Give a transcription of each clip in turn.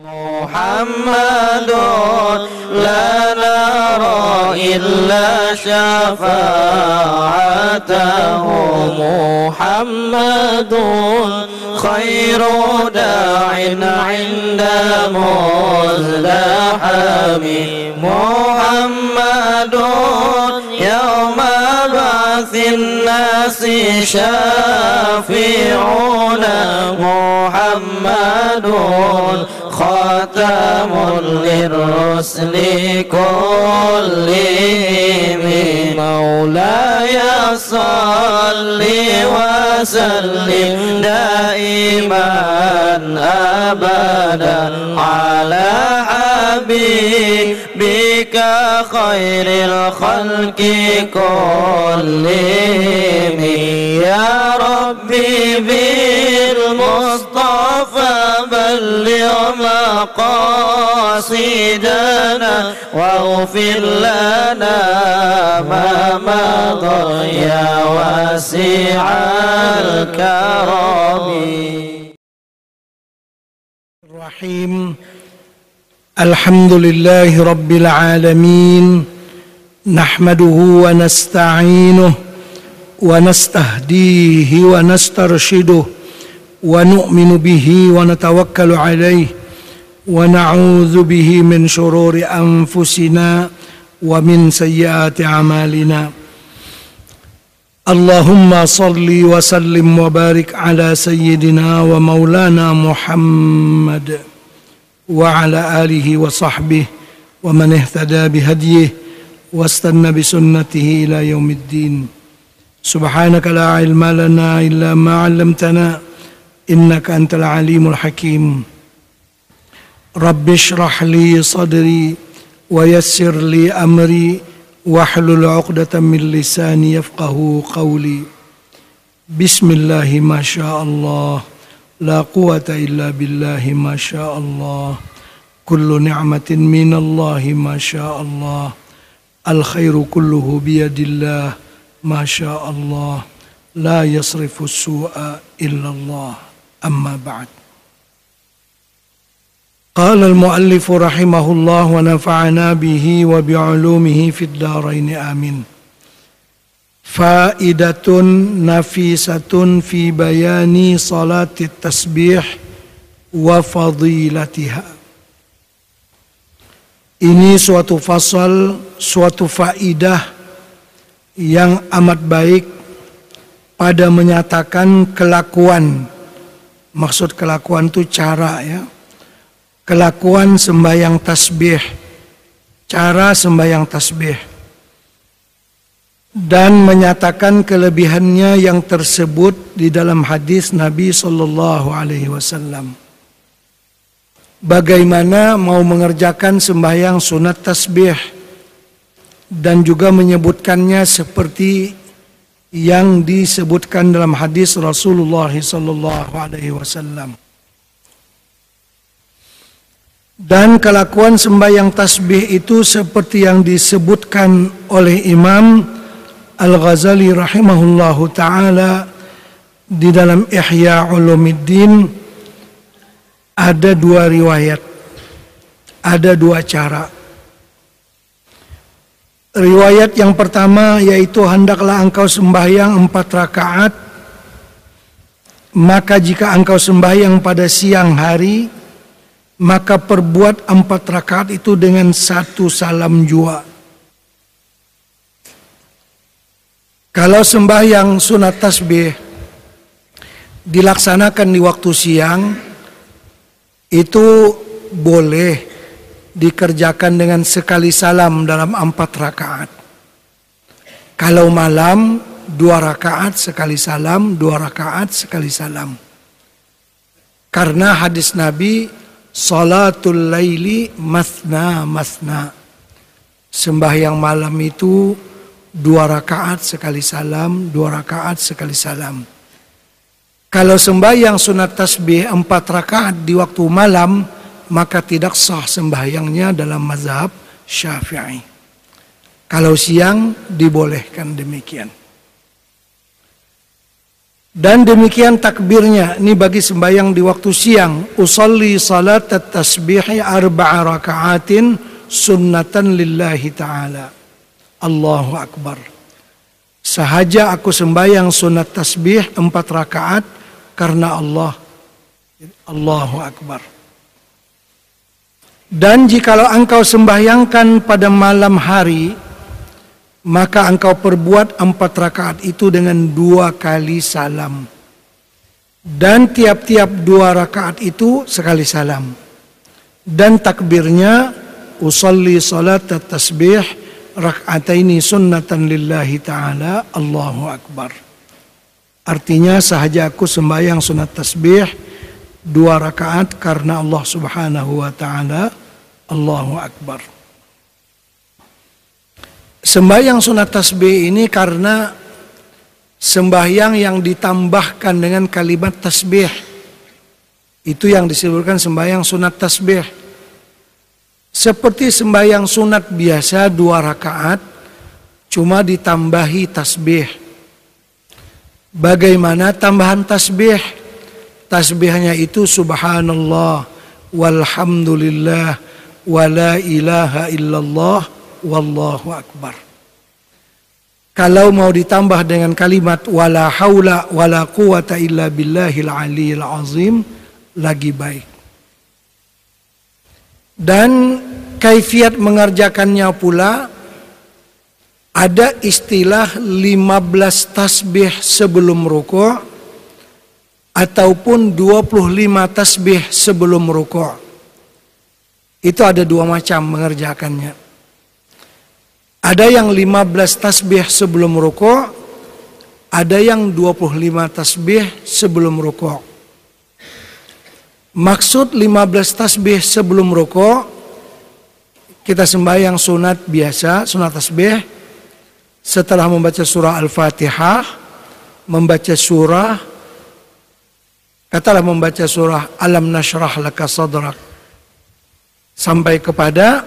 محمد لا نرى إلا شفاعته. محمد خير داع عند مزدحم. محمد يوم بعث الناس شافعنا محمد خاتم للرسل كلهم مولاي صل وسلم دائما ابدا على حبيبك خير الخلق كلهم. يا ربي بالمصطفى بلغ مقاصدنا واغفر لنا ما مضى. يا واسع الكرم. الرحيم. الحمد لله رب العالمين نحمده ونستعينه ونستهديه ونسترشده ونؤمن به ونتوكل عليه ونعوذ به من شرور أنفسنا ومن سيئات أعمالنا. اللهم صل وسلم وبارك على سيدنا ومولانا محمد. وعلى آله وصحبه ومن اهتدى بهديه واستنى بسنته إلى يوم الدين. سبحانك لا علم لنا إلا ما علمتنا إنك أنت العليم الحكيم. رب اشرح لي صدري ويسر لي أمري واحلل عقدة من لساني يفقه قولي. بسم الله ما شاء الله. لا قوة إلا بالله ما شاء الله. كل نعمة من الله ما شاء الله. الخير كله بيد الله ما شاء الله. لا يصرف السوء إلا الله. أما بعد. قال المؤلف رحمه الله ونفعنا به وبعلومه في الدارين آمين. faidatun nafisatun fi bayani salati tasbih wa fadilatiha. Ini suatu fasal, suatu faidah yang amat baik pada menyatakan kelakuan. Maksud kelakuan itu cara ya. Kelakuan sembahyang tasbih. Cara sembahyang tasbih dan menyatakan kelebihannya yang tersebut di dalam hadis Nabi Shallallahu Alaihi Wasallam. Bagaimana mau mengerjakan sembahyang sunat tasbih dan juga menyebutkannya seperti yang disebutkan dalam hadis Rasulullah Shallallahu Alaihi Wasallam. Dan kelakuan sembahyang tasbih itu seperti yang disebutkan oleh Imam Al-Ghazali rahimahullahu taala di dalam Ihya Ulumuddin ada dua riwayat, ada dua cara. Riwayat yang pertama yaitu hendaklah engkau sembahyang empat rakaat, maka jika engkau sembahyang pada siang hari, maka perbuat empat rakaat itu dengan satu salam jua. Kalau sembahyang sunat tasbih dilaksanakan di waktu siang, itu boleh dikerjakan dengan sekali salam dalam empat rakaat. Kalau malam dua rakaat sekali salam, dua rakaat sekali salam. Karena hadis Nabi Salatul laili masna masna. Sembahyang malam itu dua rakaat sekali salam, dua rakaat sekali salam. Kalau sembahyang sunat tasbih empat rakaat di waktu malam, maka tidak sah sembahyangnya dalam mazhab syafi'i. Kalau siang dibolehkan demikian. Dan demikian takbirnya ini bagi sembahyang di waktu siang. Usalli salat tasbihi arba'a raka'atin sunnatan lillahi ta'ala. Allahu Akbar. Sahaja aku sembahyang sunat tasbih empat rakaat karena Allah. Allahu Akbar. Dan jikalau engkau sembahyangkan pada malam hari, maka engkau perbuat empat rakaat itu dengan dua kali salam. Dan tiap-tiap dua rakaat itu sekali salam. Dan takbirnya usalli salat tasbih rakataini sunnatan lillahi ta'ala Allahu Akbar. Artinya sahaja aku sembahyang sunat tasbih dua rakaat karena Allah subhanahu wa ta'ala Allahu Akbar. Sembahyang sunat tasbih ini karena sembahyang yang ditambahkan dengan kalimat tasbih. Itu yang disebutkan sembahyang sunat tasbih. Seperti sembahyang sunat biasa dua rakaat, cuma ditambahi tasbih. Bagaimana tambahan tasbih? Tasbihnya itu subhanallah, walhamdulillah, wala ilaha illallah, wallahu akbar. Kalau mau ditambah dengan kalimat wala haula wala quwata illa billahil aliyil azim lagi baik. Dan kaifiat mengerjakannya pula ada istilah 15 tasbih sebelum rukuk ataupun 25 tasbih sebelum rukuk. Itu ada dua macam mengerjakannya. Ada yang 15 tasbih sebelum rukuk, ada yang 25 tasbih sebelum rukuk. Maksud 15 tasbih sebelum rukuk, kita sembahyang sunat biasa, sunat tasbih. Setelah membaca surah Al-Fatihah, membaca surah, katalah membaca surah Alam Nashrah Laka Sadrak. Sampai kepada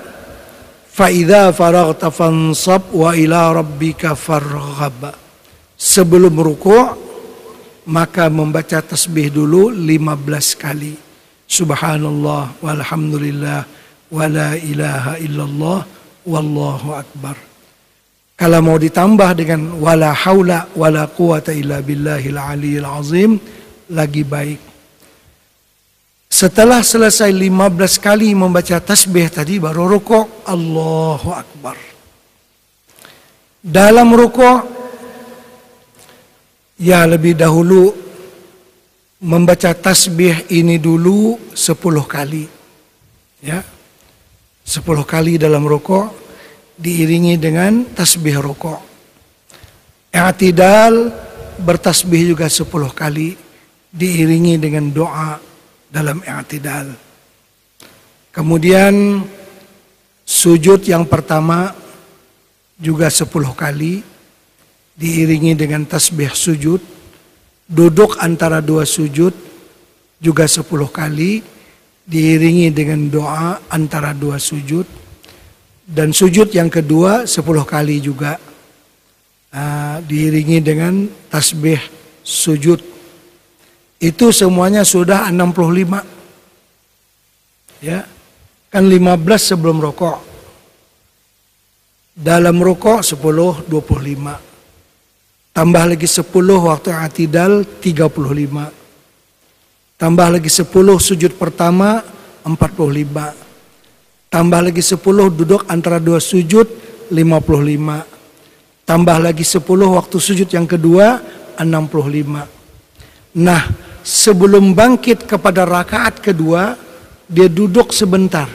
Fa'idha faraghta fansab wa ila rabbika farghab. Sebelum ruku' maka membaca tasbih dulu 15 kali. Subhanallah walhamdulillah wa la ilaha illallah wallahu akbar. Kalau mau ditambah dengan wala haula wala quwata illa billahil aliyil azim lagi baik. Setelah selesai 15 kali membaca tasbih tadi baru rukuk Allahu Akbar. Dalam rukuk ya lebih dahulu membaca tasbih ini dulu 10 kali. Ya. 10 kali dalam rukuk diiringi dengan tasbih rukuk. I'tidal bertasbih juga 10 kali diiringi dengan doa dalam i'tidal. Kemudian sujud yang pertama juga sepuluh kali diiringi dengan tasbih sujud. Duduk antara dua sujud juga sepuluh kali diiringi dengan doa antara dua sujud. Dan sujud yang kedua sepuluh kali juga uh, diiringi dengan tasbih sujud itu semuanya sudah 65. Ya. Kan 15 sebelum rokok. Dalam rokok 10 25. Tambah lagi 10 waktu atidal 35. Tambah lagi 10 sujud pertama 45. Tambah lagi 10 duduk antara dua sujud 55. Tambah lagi 10 waktu sujud yang kedua 65. Nah, sebelum bangkit kepada rakaat kedua, dia duduk sebentar,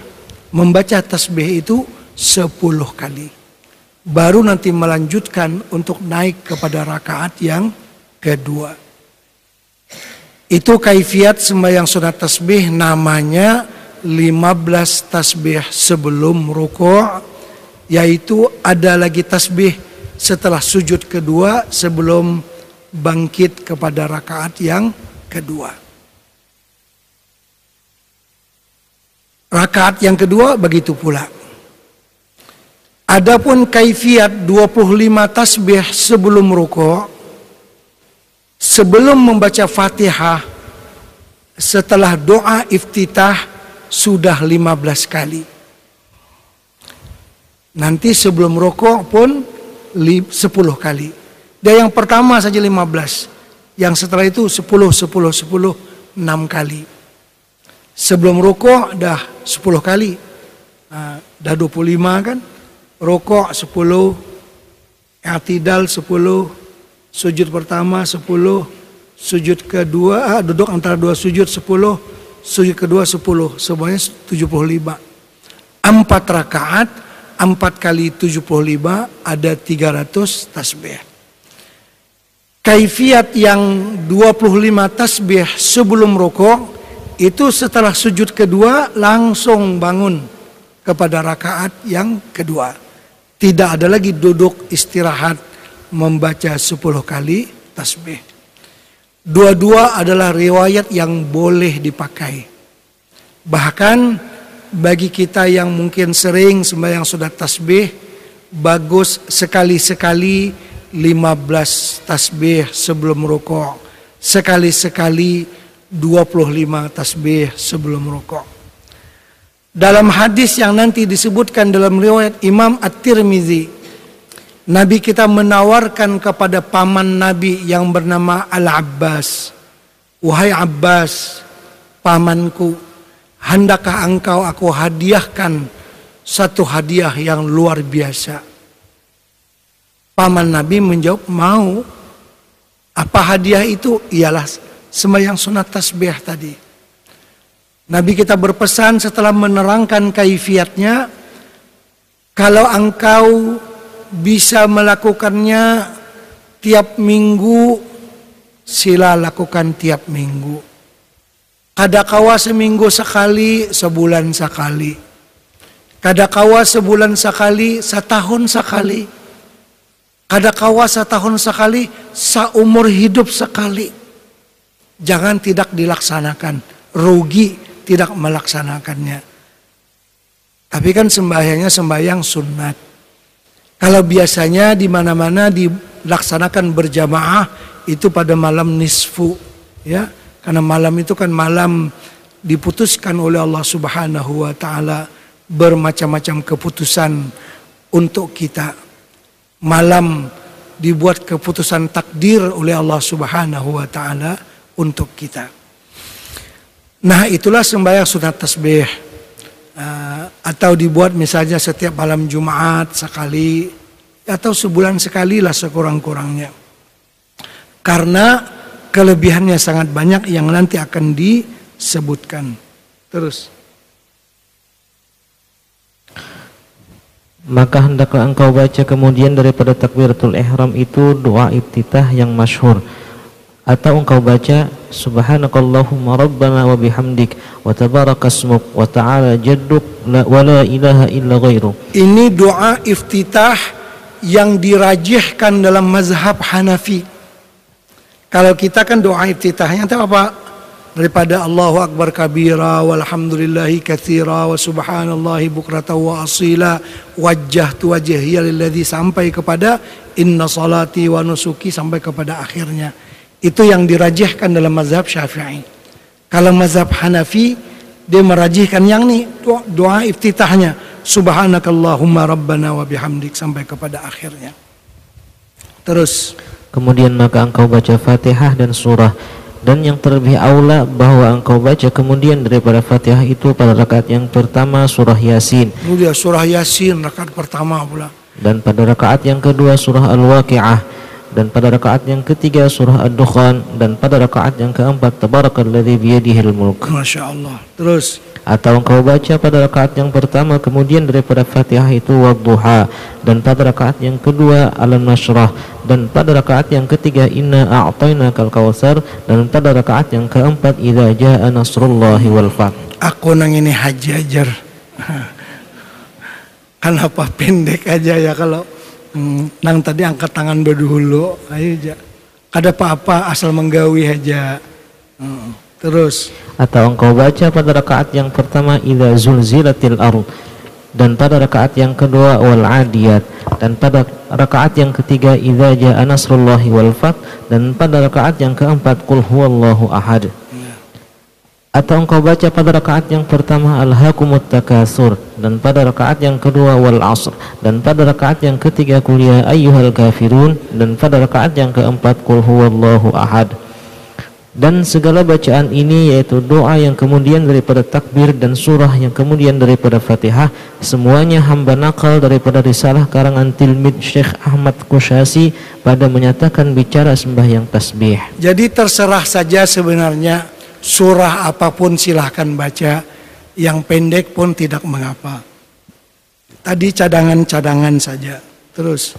membaca tasbih itu sepuluh kali. Baru nanti melanjutkan untuk naik kepada rakaat yang kedua. Itu kaifiat sembahyang sunat tasbih namanya 15 tasbih sebelum rukuk yaitu ada lagi tasbih setelah sujud kedua sebelum bangkit kepada rakaat yang kedua. Rakaat yang kedua begitu pula. Adapun kaifiat 25 tasbih sebelum rukuk sebelum membaca Fatihah setelah doa iftitah sudah 15 kali. Nanti sebelum rokok pun 10 kali. Dia yang pertama saja 15. Yang setelah itu 10, 10, 10, 6 kali. Sebelum rokok dah 10 kali. Nah, dah 25 kan. Rokok 10, I'tidal 10, sujud pertama 10, sujud kedua, ah, duduk antara dua sujud 10, sujud kedua 10, semuanya 75. Empat rakaat, empat kali 75 ada 300 tasbih. Kaifiat yang 25 tasbih sebelum rokok itu setelah sujud kedua langsung bangun kepada rakaat yang kedua. Tidak ada lagi duduk istirahat membaca 10 kali tasbih. Dua-dua adalah riwayat yang boleh dipakai. Bahkan bagi kita yang mungkin sering sembahyang sudah tasbih, bagus sekali-sekali 15 tasbih sebelum rokok. Sekali-sekali 25 tasbih sebelum rokok. Dalam hadis yang nanti disebutkan dalam riwayat Imam At-Tirmizi, Nabi kita menawarkan kepada paman Nabi yang bernama Al-Abbas, "Wahai Abbas, pamanku, hendakkah engkau aku hadiahkan satu hadiah yang luar biasa?" Paman Nabi menjawab, "Mau." Apa hadiah itu? Ialah sembahyang sunat tasbih tadi. Nabi kita berpesan setelah menerangkan kaifiatnya, kalau engkau bisa melakukannya tiap minggu, sila lakukan tiap minggu. Kadakawa seminggu sekali, sebulan sekali. Kadakawa sebulan sekali, setahun sekali Kada kawasa tahun sekali, seumur hidup sekali. Jangan tidak dilaksanakan, rugi tidak melaksanakannya. Tapi kan sembahyangnya sembahyang sunat. Kalau biasanya di mana-mana dilaksanakan berjamaah itu pada malam nisfu, ya. Karena malam itu kan malam diputuskan oleh Allah Subhanahu wa taala bermacam-macam keputusan untuk kita malam dibuat keputusan takdir oleh Allah Subhanahu wa taala untuk kita. Nah, itulah sembahyang sunat tasbih. Uh, atau dibuat misalnya setiap malam Jumat sekali atau sebulan sekali lah sekurang-kurangnya. Karena kelebihannya sangat banyak yang nanti akan disebutkan. Terus. maka hendaklah engkau baca kemudian daripada takbiratul ihram itu doa iftitah yang masyhur atau engkau baca subhanakallahumma rabbana wa bihamdik wa tabarakasmuk wa ta'ala jadduk wa la ilaha illa ghairu. Ini doa iftitah yang dirajihkan dalam mazhab Hanafi. Kalau kita kan doa iftitahnya itu apa daripada Allahu Akbar kabira walhamdulillahi kathira wa subhanallahi bukrata wa asila wajah tu wajhiya lilladhi sampai kepada inna salati wa nusuki sampai kepada akhirnya itu yang dirajihkan dalam mazhab syafi'i. Kalau mazhab Hanafi dia merajihkan yang ini doa, doa iftitahnya. Subhanakallahumma rabbana wa bihamdik sampai kepada akhirnya. Terus. Kemudian maka engkau baca fatihah dan surah. Dan yang terlebih aula bahwa engkau baca kemudian daripada Fatihah itu pada rakaat yang pertama surah Yasin. Kemudian surah Yasin rakaat pertama pula. Dan pada rakaat yang kedua surah Al-Waqiah dan pada rakaat yang ketiga surah Ad-Dukhan. Dan pada rakaat yang keempat tabarakalladzi biyadihil mulk. Masya Allah. Terus. Atau engkau baca pada rakaat yang pertama kemudian daripada Fatihah itu wadduha. Dan pada rakaat yang kedua alam nasrah dan pada rakaat yang ketiga inna a'tainakal kautsar dan pada rakaat yang keempat idza jaa nasrullahi wal fath. Aku nang ini haji ajar. Kenapa pendek aja ya kalau hmm, nang tadi angkat tangan berdulu ayo aja ada apa-apa asal menggawi aja. Hmm. Terus. Atau engkau baca pada rakaat yang pertama idza zulzilatil ard dan pada rakaat yang kedua wal adiyat dan pada rakaat yang ketiga idza jaa nasrullahi wal fath dan pada rakaat yang keempat qul huwallahu ahad atau engkau baca pada rakaat yang pertama alhaqumut takasur. Dan pada rakaat yang kedua wal asr dan pada rakaat yang ketiga kuliah ayyuhal kafirun dan pada rakaat yang keempat qul huwallahu ahad. Dan segala bacaan ini yaitu doa yang kemudian daripada takbir dan surah yang kemudian daripada Fatihah semuanya hamba nakal daripada risalah karangan tilmid Syekh Ahmad Kushasi pada menyatakan bicara sembahyang tasbih. Jadi terserah saja sebenarnya surah apa pun silahkan baca yang pendek pun tidak mengapa. Tadi cadangan-cadangan saja. Terus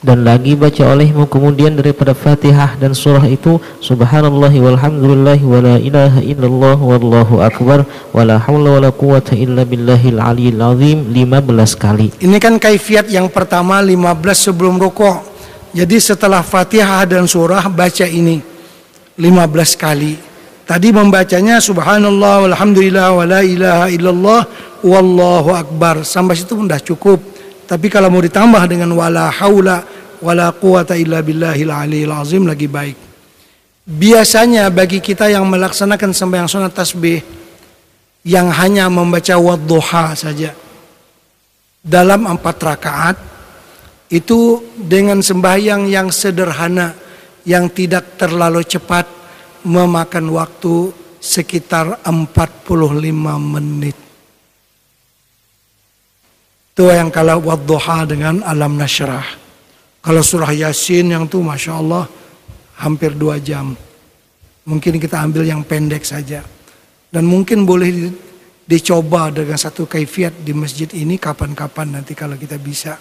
dan lagi baca olehmu kemudian daripada Fatihah dan surah itu subhanallahi walhamdulillahi wala ilaha illallah wallahu akbar wala haula wala quwata illa billahil aliyil azim 15 kali. Ini kan kaifiat yang pertama 15 sebelum rukuk. Jadi setelah Fatihah dan surah baca ini 15 kali. Tadi membacanya subhanallah walhamdulillah wala ilaha illallah wallahu akbar. Sampai situ pun dah cukup. Tapi kalau mau ditambah dengan wala haula wala quwata illa billahil aliyil azim lagi baik. Biasanya bagi kita yang melaksanakan sembahyang sunat tasbih yang hanya membaca wadduha saja dalam empat rakaat itu dengan sembahyang yang sederhana yang tidak terlalu cepat memakan waktu sekitar 45 menit. Itu yang kalau wadduha dengan alam nasyrah. Kalau surah Yasin yang tuh Masya Allah hampir dua jam. Mungkin kita ambil yang pendek saja. Dan mungkin boleh dicoba dengan satu kaifiat di masjid ini kapan-kapan nanti kalau kita bisa.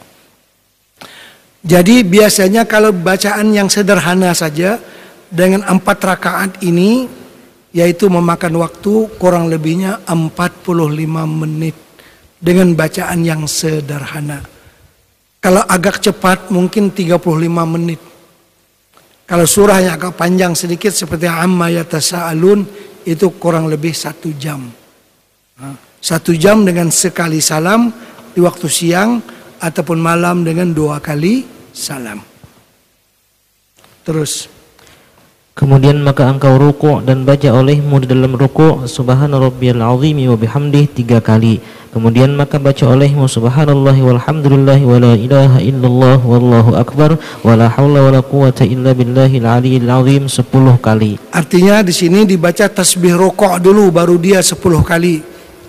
Jadi biasanya kalau bacaan yang sederhana saja dengan empat rakaat ini yaitu memakan waktu kurang lebihnya 45 menit dengan bacaan yang sederhana. Kalau agak cepat mungkin 35 menit. Kalau surah yang agak panjang sedikit seperti Amma Yatasa'alun itu kurang lebih satu jam. Satu jam dengan sekali salam di waktu siang ataupun malam dengan dua kali salam. Terus. Kemudian maka engkau ruku' dan baca olehmu di dalam ruku' Subhana rabbiyal azimi wa bihamdih tiga kali. Kemudian maka baca olehmu subhanallahi walhamdulillahi wa la ilaha illallah wallahu akbar wa la hawla wa la quwata illa billahil aliyil azim sepuluh kali. Artinya di sini dibaca tasbih rukuk dulu baru dia sepuluh kali.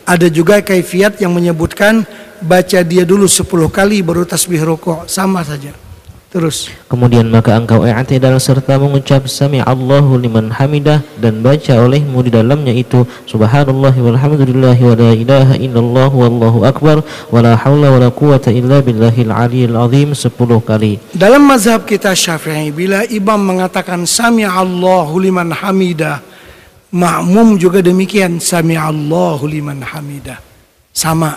Ada juga kaifiat yang menyebutkan baca dia dulu sepuluh kali baru tasbih rukuk sama saja. Terus. Kemudian maka engkau i'tidal serta mengucap sami Allahu liman hamidah dan baca olehmu di dalamnya itu subhanallah walhamdulillah wa la ilaha illallah wallahu akbar wa la haula wa la quwata illa billahil aliyil azim 10 kali. Dalam mazhab kita Syafi'i bila imam mengatakan sami Allahu liman hamidah makmum juga demikian sami Allahu liman hamidah. Sama.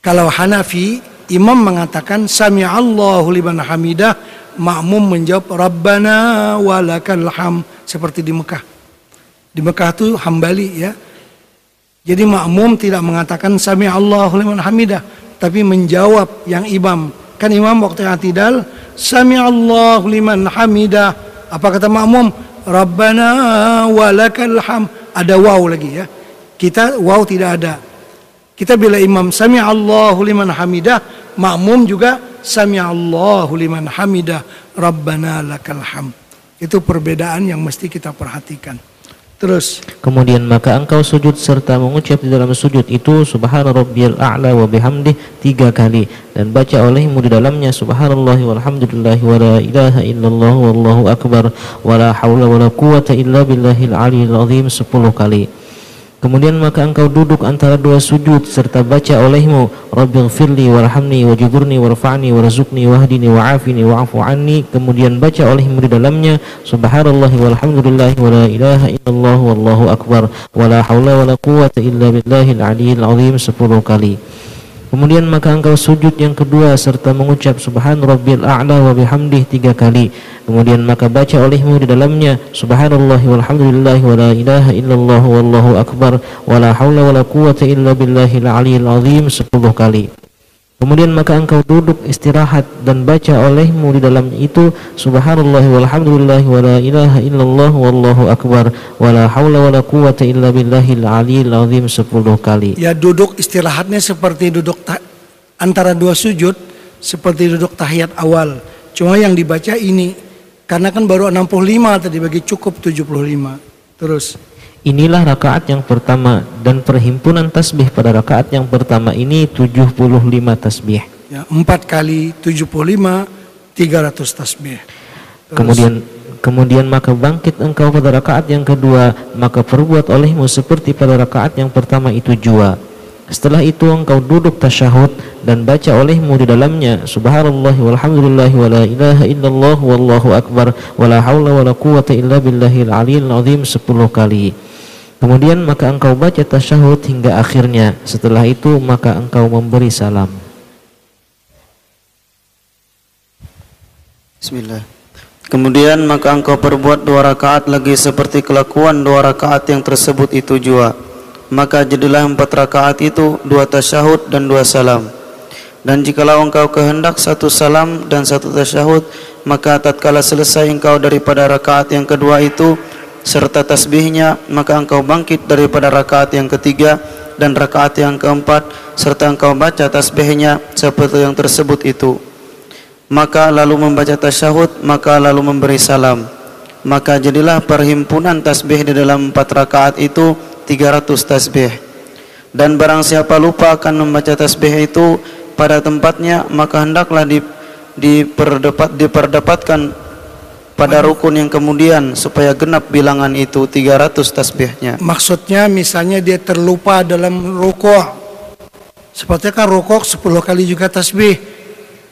Kalau Hanafi imam mengatakan sami Allahu liman hamidah, makmum menjawab rabbana walakal ham seperti di Mekah. Di Mekah itu hambali ya. Jadi makmum tidak mengatakan sami Allahu liman hamidah, tapi menjawab yang imam. Kan imam waktu tidak sami Allahu liman hamidah. Apa kata makmum? Rabbana walakal ham. Ada waw lagi ya. Kita waw tidak ada. Kita bila imam sami Allahu liman hamidah, makmum juga sami Allahu liman hamidah, rabbana lakal ham. Itu perbedaan yang mesti kita perhatikan. Terus kemudian maka engkau sujud serta mengucap di dalam sujud itu subhana rabbiyal a'la wa bihamdih tiga kali dan baca olehmu di dalamnya subhanallahi walhamdulillahi wa la ilaha illallah wallahu akbar wa la haula wa la quwata illa billahil aliyil azim sepuluh kali. Kemudian maka engkau duduk antara dua sujud serta baca olehmu Rabbighfirli warhamni wajiburni warfa'ni warzuqni wahdini wa'afini wa'afu anni. Kemudian baca olehmu di dalamnya Subhanallah walhamdulillah wa la ilaha illallah wallahu akbar Wa la hawla wa la quwata illa billahil aliyil azim. Sepuluh kali Kemudian maka engkau sujud yang kedua serta mengucap subhan rabbil a'la wa bihamdih tiga kali. Kemudian maka baca olehmu di dalamnya subhanallah walhamdulillah wa la ilaha illallah wallahu akbar wa la hawla wa la quwata illa billahil aliyil azim sepuluh kali. Kemudian maka engkau duduk istirahat dan baca olehmu di dalam itu subhanallah walhamdulillah wa la ilaha illallah wallahu akbar wa la hawla wa la quwata illa billahil aliyil azim 10 kali. Ya duduk istirahatnya seperti duduk antara dua sujud seperti duduk tahiyat awal. Cuma yang dibaca ini karena kan baru 65 tadi bagi cukup 75. Terus Inilah rakaat yang pertama dan perhimpunan tasbih pada rakaat yang pertama ini 75 tasbih. Ya, 4 kali 75 300 tasbih. Terus. Kemudian kemudian maka bangkit engkau pada rakaat yang kedua maka perbuat olehmu seperti pada rakaat yang pertama itu jua. Setelah itu engkau duduk tasyahud dan baca olehmu di dalamnya subhanallah walhamdulillah wala ilaha illallah wallahu akbar wala haula wala quwata illa billahil aliyil azim 10 kali. Kemudian maka engkau baca tasyahud hingga akhirnya. Setelah itu maka engkau memberi salam. Bismillah. Kemudian maka engkau perbuat dua rakaat lagi seperti kelakuan dua rakaat yang tersebut itu jua. Maka jadilah empat rakaat itu dua tasyahud dan dua salam. Dan jikalau engkau kehendak satu salam dan satu tasyahud, maka tatkala selesai engkau daripada rakaat yang kedua itu, serta tasbihnya maka engkau bangkit daripada rakaat yang ketiga dan rakaat yang keempat serta engkau baca tasbihnya seperti yang tersebut itu. Maka lalu membaca tasyahud maka lalu memberi salam. Maka jadilah perhimpunan tasbih di dalam empat rakaat itu 300 tasbih. Dan barang siapa lupa akan membaca tasbih itu pada tempatnya maka hendaklah di, diperdepat, diperdapatkan pada rukun yang kemudian supaya genap bilangan itu 300 tasbihnya. Maksudnya misalnya dia terlupa dalam rukuk. Seperti kan rukuk 10 kali juga tasbih.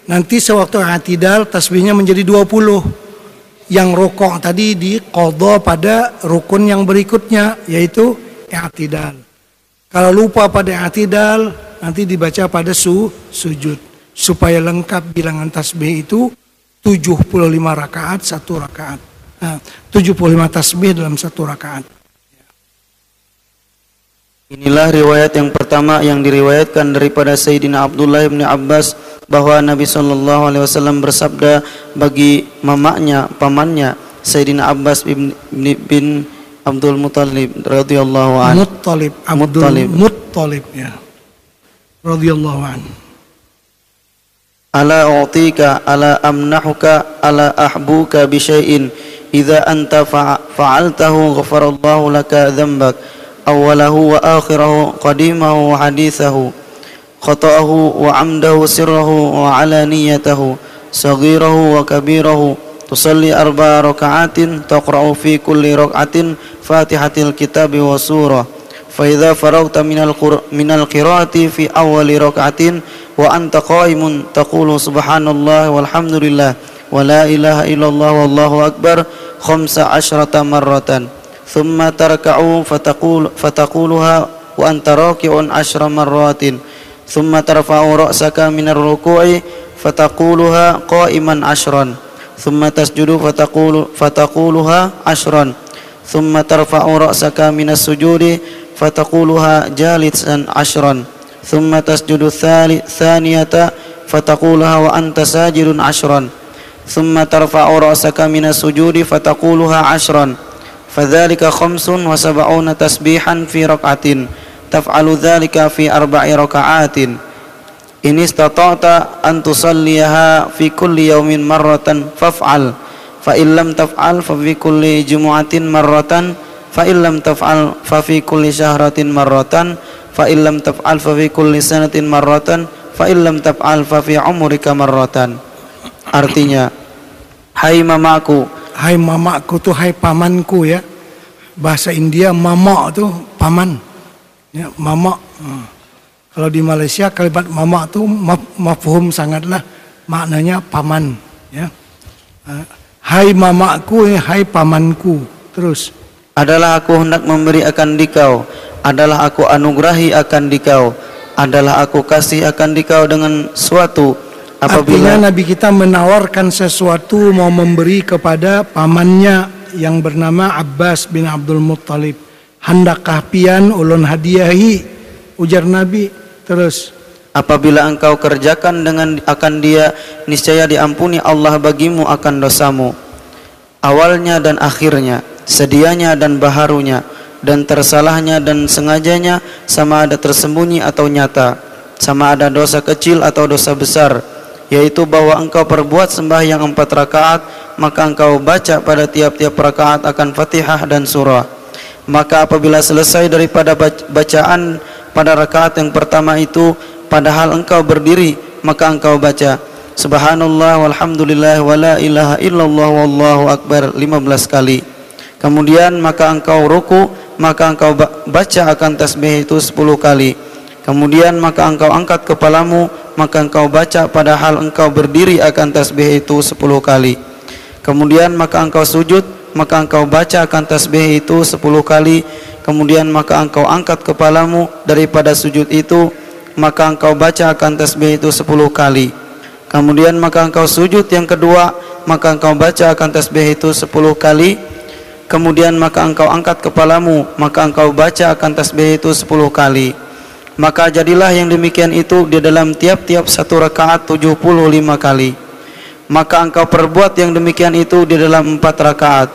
Nanti sewaktu atidal tasbihnya menjadi 20. Yang rukuk tadi di qadha pada rukun yang berikutnya yaitu i'tidal. Kalau lupa pada i'tidal nanti dibaca pada su sujud supaya lengkap bilangan tasbih itu 75 rakaat satu rakaat. Nah, 75 tasbih dalam satu rakaat. Inilah riwayat yang pertama yang diriwayatkan daripada Sayyidina Abdullah bin Abbas bahwa Nabi Shallallahu Alaihi Wasallam bersabda bagi mamanya, pamannya Sayyidina Abbas bin, bin Abdul Muttalib radhiyallahu anhu. Muttalib, Abdul Muttalib, Muttalib ya. Radhiyallahu anhu. ألا أعطيك ألا أمنحك ألا أحبوك بشيء إذا أنت فعلته غفر الله لك ذنبك أوله وآخره قديمه وحديثه خطأه وعمده سره وعلانيته صغيره وكبيره تصلي أربع ركعات تقرأ في كل ركعة فاتحة الكتاب وسورة فإذا فرغت من القراءة في أول ركعة wa anta qaimun taqulu subhanallah walhamdulillah wa la ilaha illallah wallahu akbar khamsa asyrata marratan thumma tarka'u fataqul fataquluha wa anta raki'un asyra marratin thumma tarfa'u ra'saka minar ruku'i fataquluha qa'iman asyran thumma tasjudu fataqulu fataquluha asyran thumma tarfa'u ra'saka minas sujudi fataquluha jalisan asyran ثم تسجد الثانية فتقولها وأنت ساجد عشرا ثم ترفع رأسك من السجود فتقولها عشرا فذلك خمس وسبعون تسبيحا في ركعة تفعل ذلك في أربع ركعات إن استطعت أن تصليها في كل يوم مرة فافعل فإن لم تفعل ففي كل جمعة مرة فإن لم تفعل ففي كل شهرة مرة fa illam taf'al fa fi kulli sanatin marratan fa illam taf'al fa fi umrika marratan artinya hai mamaku. Hai mamaku tuh hai pamanku ya. Bahasa India mama tuh paman. Ya mama hmm. kalau di Malaysia kalimat mama tuh mafhum sangatlah. Maknanya paman ya. Hai mamaku hai pamanku. Terus adalah aku hendak memberi akan dikau adalah aku anugerahi akan dikau adalah aku kasih akan dikau dengan suatu Artinya apabila Nabi kita menawarkan sesuatu mau memberi kepada pamannya yang bernama Abbas bin Abdul Muttalib. Handakkah pian ulun hadiahi ujar Nabi terus apabila engkau kerjakan dengan akan dia niscaya diampuni Allah bagimu akan dosamu awalnya dan akhirnya sedianya dan baharunya dan tersalahnya dan sengajanya sama ada tersembunyi atau nyata sama ada dosa kecil atau dosa besar yaitu bahwa engkau perbuat sembahyang empat rakaat maka engkau baca pada tiap-tiap rakaat akan fatihah dan surah. Maka apabila selesai daripada bac- bacaan pada rakaat yang pertama itu padahal engkau berdiri maka engkau baca subhanallah walhamdulillah wala ilaha illallah wallahu akbar 15 kali. Kemudian maka engkau ruku maka engkau ba- baca akan tasbih itu 10 kali. Kemudian maka engkau angkat kepalamu maka engkau baca padahal engkau berdiri akan tasbih itu 10 kali. Kemudian maka engkau sujud maka engkau baca akan tasbih itu 10 kali. Kemudian maka engkau angkat kepalamu daripada sujud itu maka engkau baca akan tasbih itu 10 kali. Kemudian maka engkau sujud yang kedua maka engkau baca akan tasbih itu 10 kali kemudian maka engkau angkat kepalamu maka engkau baca akan tasbih itu 10 kali. Maka jadilah yang demikian itu di dalam tiap-tiap satu rakaat 75 kali. Maka engkau perbuat yang demikian itu di dalam empat rakaat.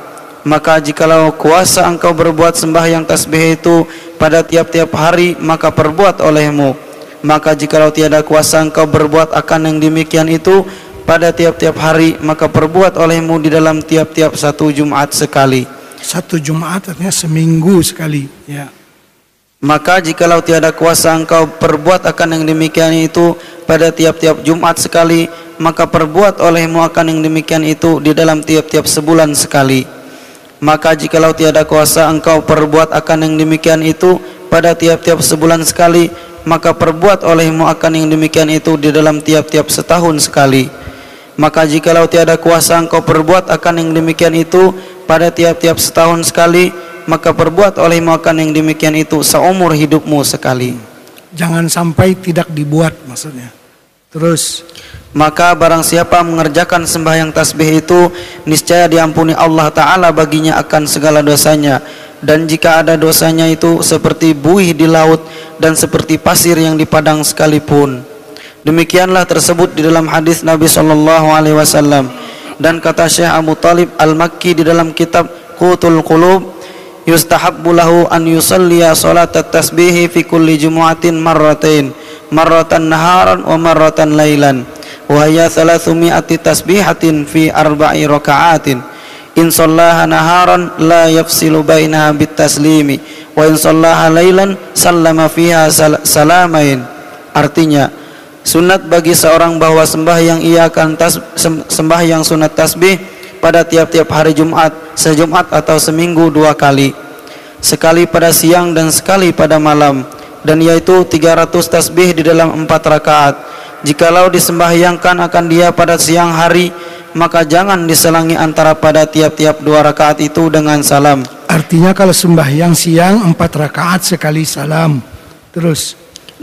Maka jikalau kuasa engkau berbuat sembahyang tasbih itu pada tiap-tiap hari maka perbuat olehmu. Maka jikalau tiada kuasa engkau berbuat akan yang demikian itu pada tiap-tiap hari maka perbuat olehmu di dalam tiap-tiap satu Jumat sekali satu Jumat artinya seminggu sekali ya. Maka jikalau tiada kuasa engkau perbuat akan yang demikian itu pada tiap-tiap Jumat sekali maka perbuat olehmu akan yang demikian itu di dalam tiap-tiap sebulan sekali. Maka jikalau tiada kuasa engkau perbuat akan yang demikian itu pada tiap-tiap sebulan sekali maka perbuat olehmu akan yang demikian itu di dalam tiap-tiap setahun sekali. Maka jikalau tiada kuasa engkau perbuat akan yang demikian itu pada tiap-tiap setahun sekali maka perbuat olehmu akan yang demikian itu seumur hidupmu sekali. Jangan sampai tidak dibuat maksudnya. Terus. Maka barang siapa mengerjakan sembahyang tasbih itu niscaya diampuni Allah taala baginya akan segala dosanya. Dan jika ada dosanya itu seperti buih di laut dan seperti pasir yang di padang sekalipun. Demikianlah tersebut di dalam hadis Nabi sallallahu alaihi wasallam dan kata Syekh Abu Talib Al-Makki di dalam kitab Qutul Qulub yustahabbu lahu an yusalliya salat at-tasbih fi kulli jumu'atin marratain marratan naharan wa marratan lailan wa hiya 300 tasbihatin fi arba'i raka'atin. In sallaha naharan la yafsilu bainaha bit taslimi wa in sallaha lailan sallama fiha sal salamain. Artinya sunat bagi seorang bahwa sembahyang ia akan tas, sem, sembahyang sunat tasbih pada tiap-tiap hari Jumat, sejumat atau seminggu dua kali. Sekali pada siang dan sekali pada malam. Dan yaitu 300 tasbih di dalam empat rakaat. Jikalau disembahyangkan akan dia pada siang hari, maka jangan diselangi antara pada tiap-tiap dua rakaat itu dengan salam. artinya kalau sembahyang siang empat rakaat sekali salam terus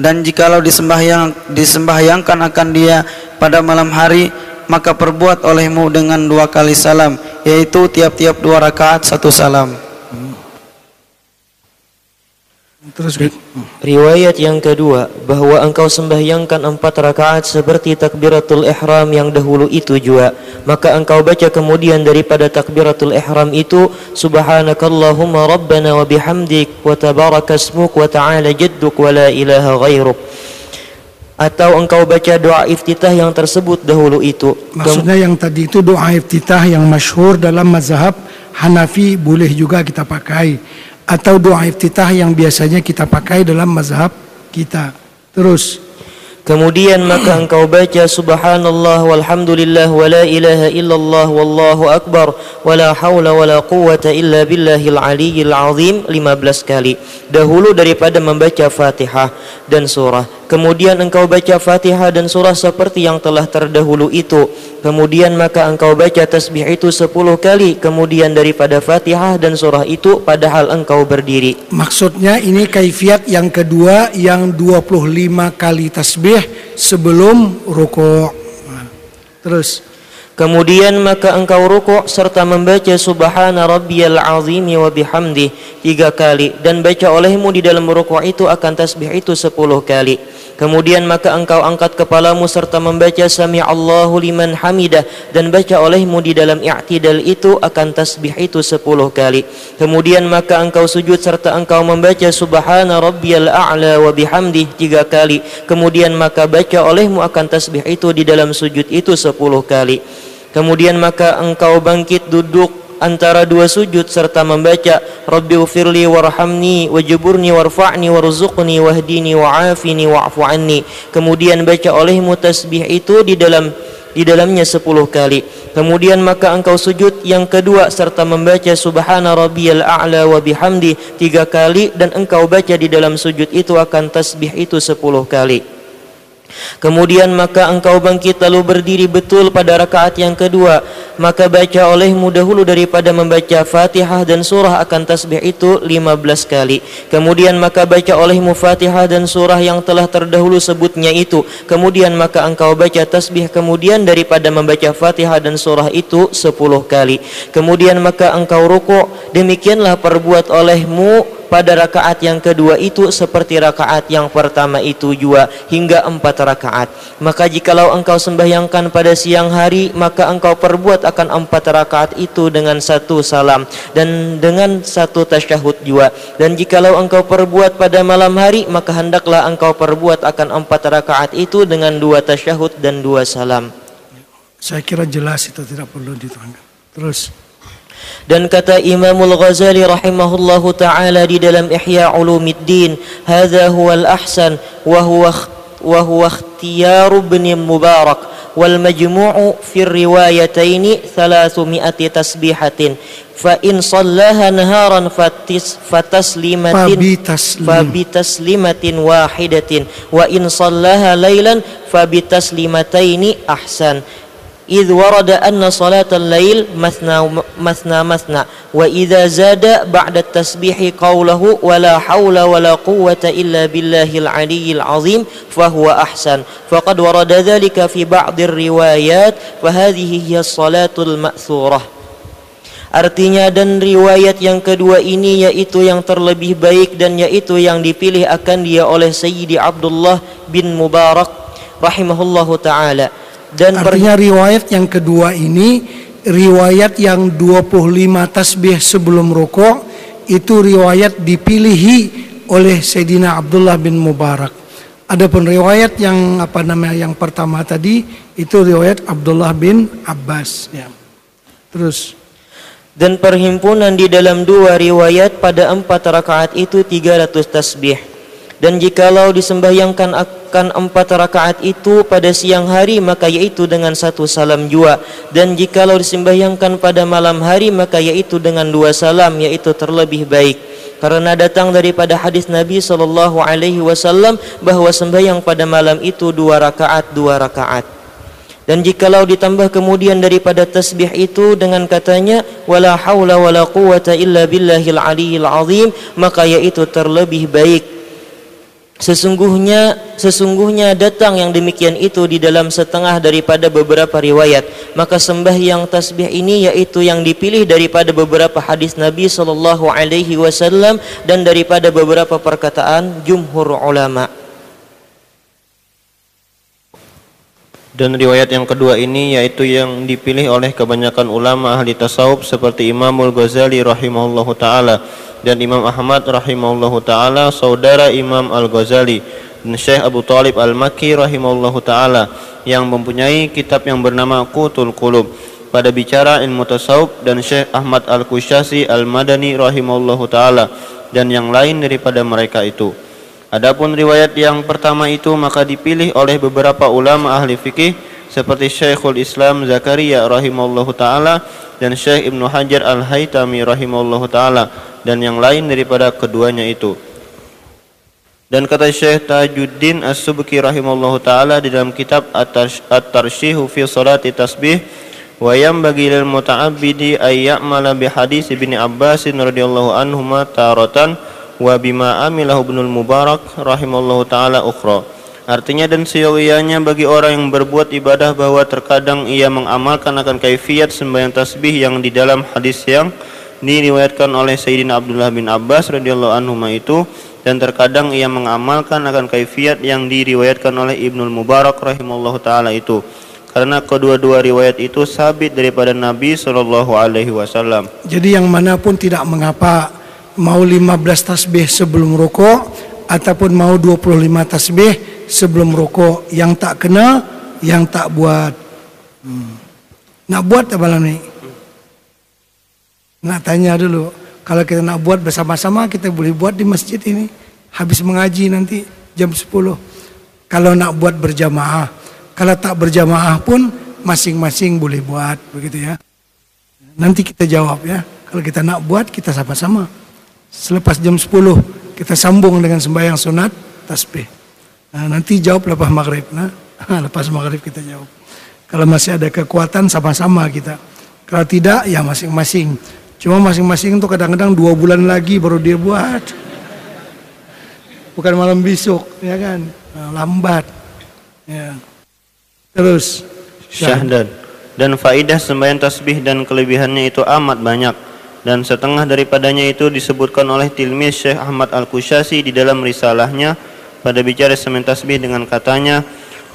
Dan jikalau disembahyang disembahyangkan akan dia pada malam hari, maka perbuat olehmu dengan dua kali salam, yaitu tiap-tiap dua rakaat satu salam. Terus Riwayat yang kedua bahwa engkau sembahyangkan empat rakaat seperti takbiratul ihram yang dahulu itu juga maka engkau baca kemudian daripada takbiratul ihram itu subhanakallahumma rabbana wa bihamdik wa tabarakasmuk wa ta'ala jadduk wa la ilaha ghairuk. Atau engkau baca doa iftitah yang tersebut dahulu itu. Maksudnya yang tadi itu doa iftitah yang masyhur dalam mazhab Hanafi boleh juga kita pakai atau doa iftitah yang biasanya kita pakai dalam mazhab kita terus Kemudian maka engkau baca subhanallah walhamdulillah wa la ilaha illallah wallahu akbar wa la hawla wa la quwwata illa billahil aliyyil azim 15 kali. Dahulu daripada membaca Fatihah dan surah. Kemudian engkau baca Fatihah dan surah seperti yang telah terdahulu itu. Kemudian maka engkau baca tasbih itu sepuluh kali. Kemudian daripada Fatihah dan surah itu padahal engkau berdiri. Maksudnya ini kaifiat yang kedua yang 25 kali tasbih sebelum rukuk. Nah, Terus Kemudian maka engkau rukuk serta membaca subhana rabbiyal azimi wa bihamdi tiga kali dan baca olehmu di dalam rukuk itu akan tasbih itu sepuluh kali. Kemudian maka engkau angkat kepalamu serta membaca sami Allahu liman hamidah dan baca olehmu di dalam i'tidal itu akan tasbih itu sepuluh kali. Kemudian maka engkau sujud serta engkau membaca subhana rabbiyal a'la wa bihamdi tiga kali. Kemudian maka baca olehmu akan tasbih itu di dalam sujud itu sepuluh kali. Kemudian maka engkau bangkit duduk antara dua sujud serta membaca Rabbi ufirli warhamni wajiburni warfa'ni warzuqni wahdini wa'afini wa'fu. Kemudian baca olehmu tasbih itu di dalam di dalamnya sepuluh kali. Kemudian maka engkau sujud yang kedua serta membaca subhana rabbiyal a'la wa bihamdi tiga kali dan engkau baca di dalam sujud itu akan tasbih itu sepuluh kali. Kemudian maka engkau bangkit lalu berdiri betul pada rakaat yang kedua. Maka baca olehmu dahulu daripada membaca fatihah dan surah akan tasbih itu 15 kali. Kemudian maka baca olehmu fatihah dan surah yang telah terdahulu sebutnya itu. Kemudian maka engkau baca tasbih kemudian daripada membaca fatihah dan surah itu 10 kali. Kemudian maka engkau rukuk. Demikianlah perbuat olehmu pada rakaat yang kedua itu seperti rakaat yang pertama itu juga hingga empat rakaat. Maka jikalau engkau sembahyangkan pada siang hari, maka engkau perbuat akan empat rakaat itu dengan satu salam dan dengan satu tasyahud juga. Dan jikalau engkau perbuat pada malam hari, maka hendaklah engkau perbuat akan empat rakaat itu dengan dua tasyahud dan dua salam. saya kira jelas itu tidak perlu diterangkan. Terus Dan kata Imamul Ghazali rahimahullahu taala di dalam Ihya Ulumuddin, "Hadza huwal ahsan wa huwa wa huwa ikhtiyar ibn Mubarak wal majmu'u fi riwayatain 300 tasbihatin." فإن صلاها نهارا فتس فتسليمة فبتسليم. فبتسليمة واحدة وإن صلاها ليلا فبتسليمتين أحسن idh warada anna lail masna masna masna wa zada ba'da tasbihi qawluhu wala haula wala quwwata illa billahil aliyyil azim fa huwa ahsan faqad warada dhalika fi ba'dir riwayat fa hadhihi Artinya dan riwayat yang kedua ini yaitu yang terlebih baik dan yaitu yang dipilih akan dia oleh Sayyidi Abdullah bin Mubarak rahimahullahu taala. Dan artinya riwayat yang kedua ini riwayat yang 25 tasbih sebelum rukuk itu riwayat dipilihi oleh Sayyidina Abdullah bin Mubarak. Adapun riwayat yang apa namanya yang pertama tadi itu riwayat Abdullah bin Abbas ya. Terus dan perhimpunan di dalam dua riwayat pada empat rakaat itu 300 tasbih. Dan jikalau disembahyangkan akan empat rakaat itu pada siang hari maka yaitu dengan satu salam jua. Dan jikalau disembahyangkan pada malam hari maka yaitu dengan dua salam yaitu terlebih baik. Karena datang daripada hadis Nabi sallallahu alaihi wasallam bahwa sembahyang pada malam itu dua rakaat dua rakaat. Dan jikalau ditambah kemudian daripada tasbih itu dengan katanya wala haula wala quwata illa billahil aliyil azim maka yaitu terlebih baik. Sesungguhnya sesungguhnya datang yang demikian itu di dalam setengah daripada beberapa riwayat. Maka sembahyang tasbih ini yaitu yang dipilih daripada beberapa hadis Nabi sallallahu alaihi wasallam dan daripada beberapa perkataan jumhur ulama. Dan riwayat yang kedua ini yaitu yang dipilih oleh kebanyakan ulama ahli tasawuf seperti Imamul Ghazali rahimahullahu taala dan Imam Ahmad rahimahullahu taala saudara Imam Al-Ghazali dan Syekh Abu Talib Al-Makki rahimahullahu taala yang mempunyai kitab yang bernama Qutul Qulub pada bicara ilmu tasawuf dan Syekh Ahmad Al-Kusyasi Al-Madani rahimahullahu taala dan yang lain daripada mereka itu. Adapun riwayat yang pertama itu maka dipilih oleh beberapa ulama ahli fikih seperti Syekhul Islam Zakaria rahimahullahu taala dan Syekh Ibnu Hajar Al-Haitami rahimahullahu taala dan yang lain daripada keduanya itu. Dan kata Syekh Tajuddin As-Subki rahimahullahu taala di dalam kitab At-Tarshihu fi Salati Tasbih wa bagi lil muta'abbidi ay ya'mala bi hadis Ibnu Abbas radhiyallahu anhuma taratan wa bima amilahu Ibnul Mubarak rahimahullahu taala ukhra. Artinya dan seyogianya bagi orang yang berbuat ibadah bahwa terkadang ia mengamalkan akan kaifiat sembahyang tasbih yang di dalam hadis yang diriwayatkan oleh Sayyidina Abdullah bin Abbas radhiyallahu anhu itu dan terkadang ia mengamalkan akan kaifiat yang diriwayatkan oleh Ibnul Mubarak rahimahullah taala itu karena kedua-dua riwayat itu sabit daripada Nabi Shallallahu Alaihi Wasallam. Jadi yang mana pun tidak mengapa mau 15 tasbih sebelum rokok ataupun mau 25 tasbih sebelum rokok yang tak kena yang tak buat. Hmm. Nak buat apa lah ni? Nak tanya dulu. Kalau kita nak buat bersama-sama kita boleh buat di masjid ini. Habis mengaji nanti jam 10. Kalau nak buat berjamaah. Kalau tak berjamaah pun masing-masing boleh buat begitu ya. Nanti kita jawab ya. Kalau kita nak buat kita sama-sama. Selepas jam 10 kita sambung dengan sembahyang sunat tasbih. Nah, nanti jawab lepas maghrib. Nah, lepas maghrib kita jawab. Kalau masih ada kekuatan sama-sama kita. Kalau tidak ya masing-masing. Cuma masing-masing itu kadang-kadang dua bulan lagi baru dia buat. Bukan malam besok, ya kan? Nah, lambat. Ya. Terus syahdan dan faidah sembahyang tasbih dan kelebihannya itu amat banyak dan setengah daripadanya itu disebutkan oleh tilmiz Syekh Ahmad Al-Kusyasi di dalam risalahnya pada bicara sembahyang tasbih dengan katanya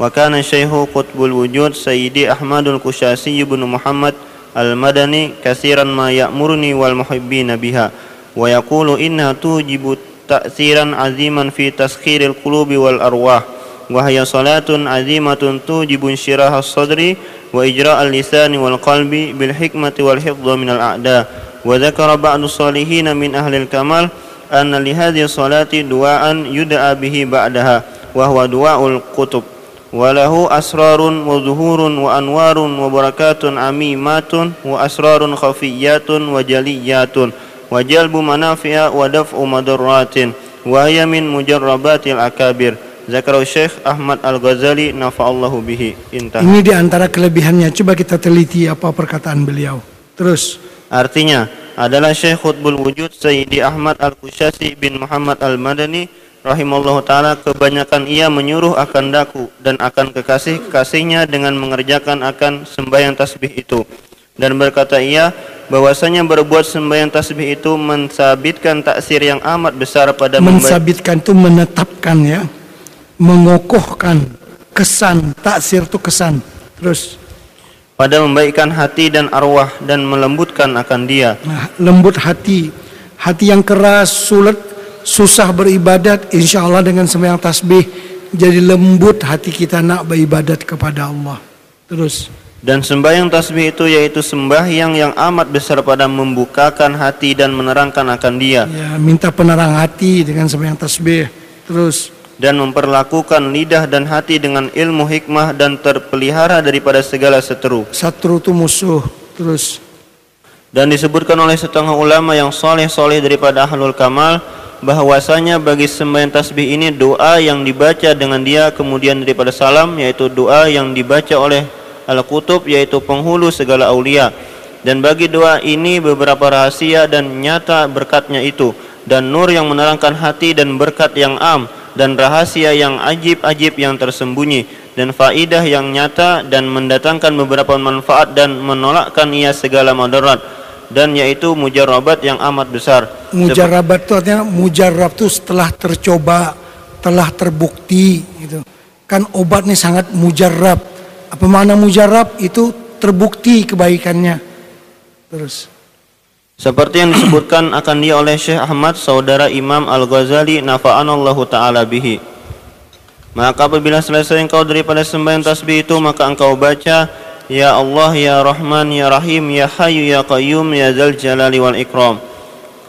wa kana syaihu qutbul wujud sayyidi Ahmadul Kusyasi ibnu Muhammad al-madani kasiran ma ya'muruni wal muhibbina biha wa yaqulu inna tujibu ta'siran aziman fi taskhiril qulubi wal arwah wa hiya salatun azimatun tujibu insyirah as-sadri wa ijra' al-lisani wal qalbi bil hikmati wal hifdha min al-a'da wa dhakara ba'du salihin min ahli al-kamal anna li hadhihi salati du'aan yud'a bihi ba'daha wa huwa du'aul qutub وله أسرار وظهور وأنوار وبركات عميمات وأسرار خفيات وجليات وجلب منافع ودفع مضرات وهي من مجربات الأكابر ذكر الشيخ أحمد الغزالي نفع الله به انتهى ini di antara kelebihannya coba kita teliti apa perkataan beliau terus artinya adalah Syekh Khutbul Wujud Sayyidi Ahmad Al-Kusyasi bin Muhammad Al-Madani rahimahullah taala kebanyakan ia menyuruh akan daku dan akan kekasih-kekasihnya dengan mengerjakan akan sembahyang tasbih itu. Dan berkata ia bahwasanya berbuat sembahyang tasbih itu mensabitkan taksir yang amat besar pada mensabitkan itu menetapkan ya. Mengokohkan kesan taksir itu kesan. Terus. Pada membaikkan hati dan arwah dan melembutkan akan dia. Nah, lembut hati. Hati yang keras sulit susah beribadat insya Allah dengan sembahyang tasbih jadi lembut hati kita nak beribadat kepada Allah. Terus. Dan sembahyang tasbih itu yaitu sembahyang yang amat besar pada membukakan hati dan menerangkan akan dia. Ya minta penerang hati dengan sembahyang tasbih. Terus. Dan memperlakukan lidah dan hati dengan ilmu hikmah dan terpelihara daripada segala seteru. Seteru itu musuh. Terus. Dan disebutkan oleh setengah ulama yang soleh-soleh daripada ahlul kamal bahwasanya bagi sembahyang tasbih ini doa yang dibaca dengan dia kemudian daripada salam yaitu doa yang dibaca oleh al-kutub yaitu penghulu segala aulia. Dan bagi doa ini beberapa rahasia dan nyata berkatnya itu dan nur yang menerangkan hati dan berkat yang am dan rahasia yang ajib-ajib yang tersembunyi dan faidah yang nyata dan mendatangkan beberapa manfaat dan menolakkan ia segala madarat dan yaitu mujarrabat yang amat besar. Mujarrabat itu artinya mujarrab itu setelah tercoba, telah terbukti gitu. Kan obat ini sangat mujarrab. Apa makna mujarrab? Itu terbukti kebaikannya. Terus seperti yang disebutkan akan dia oleh Syekh Ahmad saudara Imam Al-Ghazali nafa'anallahu taala bihi. Maka apabila selesai engkau daripada sembahyang tasbih itu maka engkau baca Ya Allah, Ya Rahman, Ya Rahim, Ya Hayyu, Ya Qayyum, Ya Zal Jalali wal Ikram.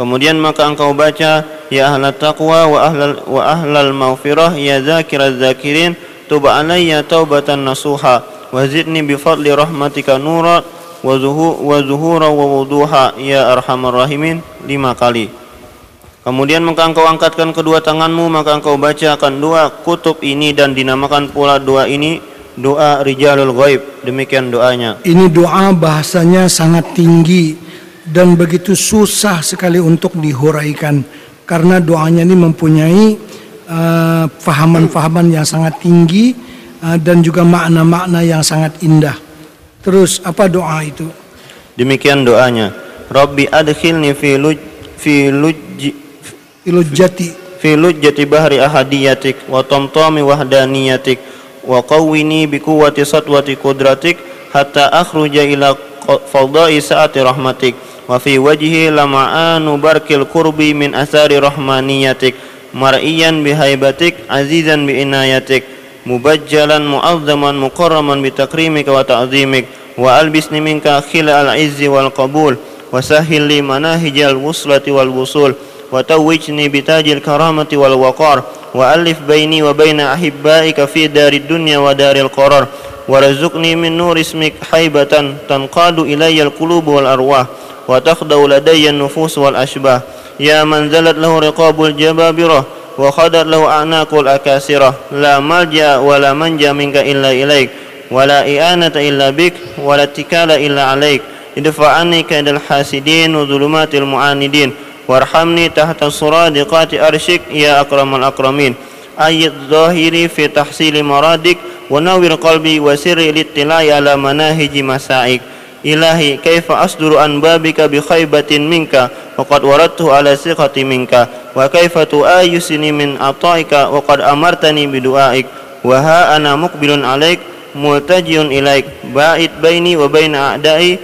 Kemudian maka engkau baca Ya Ahlal Taqwa wa Ahlal, wa ahlal Maghfirah, Ya Zakiraz Zakirin, Tub alayya taubatan nasuha, wa zidni rahmatika nura wa zuhura wa wuduha, Ya Arhamar Rahimin, lima kali. Kemudian maka engkau angkatkan kedua tanganmu maka engkau bacakan dua kutub ini dan dinamakan pula doa ini doa rijalul ghaib. Demikian doanya. Ini doa bahasanya sangat tinggi dan begitu susah sekali untuk dihuraikan karena doanya ini mempunyai uh, fahaman-fahaman yang sangat tinggi uh, dan juga makna-makna yang sangat indah. Terus apa doa itu? Demikian doanya. Rabbi adkhilni fi luj fi luj Ilujati fi lujjati bahri ahadiyatik wa tamtami wahdaniyatik وقوني بقوة سطوة قدرتك حتى أخرج إلى فضاء سعة رحمتك. وفي وجهي لمعان برك القرب من أثار رحمانيتك. مرئيا بهيبتك عزيزا بإنايتك. مبجلا معظما مكرما بتكريمك وتعظيمك. وألبسني منك خلع العز والقبول. وسهل لي مناهج الوصلة والوصول. وتوجني بتاج الكرامة والوقار. وألف بيني وبين أحبائك في دار الدنيا ودار القرار ورزقني من نور اسمك حيبة تنقاد إلي القلوب والأرواح وتخضع لدي النفوس والأشباه يا من زلت له رقاب الجبابرة وخدت له أعناق الأكاسرة. لا ملجأ ولا منجأ منك إلا إليك ولا إئانة إلا بك ولا اتكال إلا عليك. ادفع عني كيد الحاسدين وظلمات المعاندين. وارحمني تحت صرادقات أرشك يا أكرم الأكرمين. أي الظاهر في تحصيل مرادك ونور قلبي وسر الاطلاع على مناهج مسائك إلهي كيف أصدر عن بابك بخيبة منك؟ وقد وردته على ثقة منك. وكيف تؤايسني من عطائك وقد أمرتني بدعائك. وها أنا مقبل عليك ملتجئ إليك. باعد بيني وبين أعدائي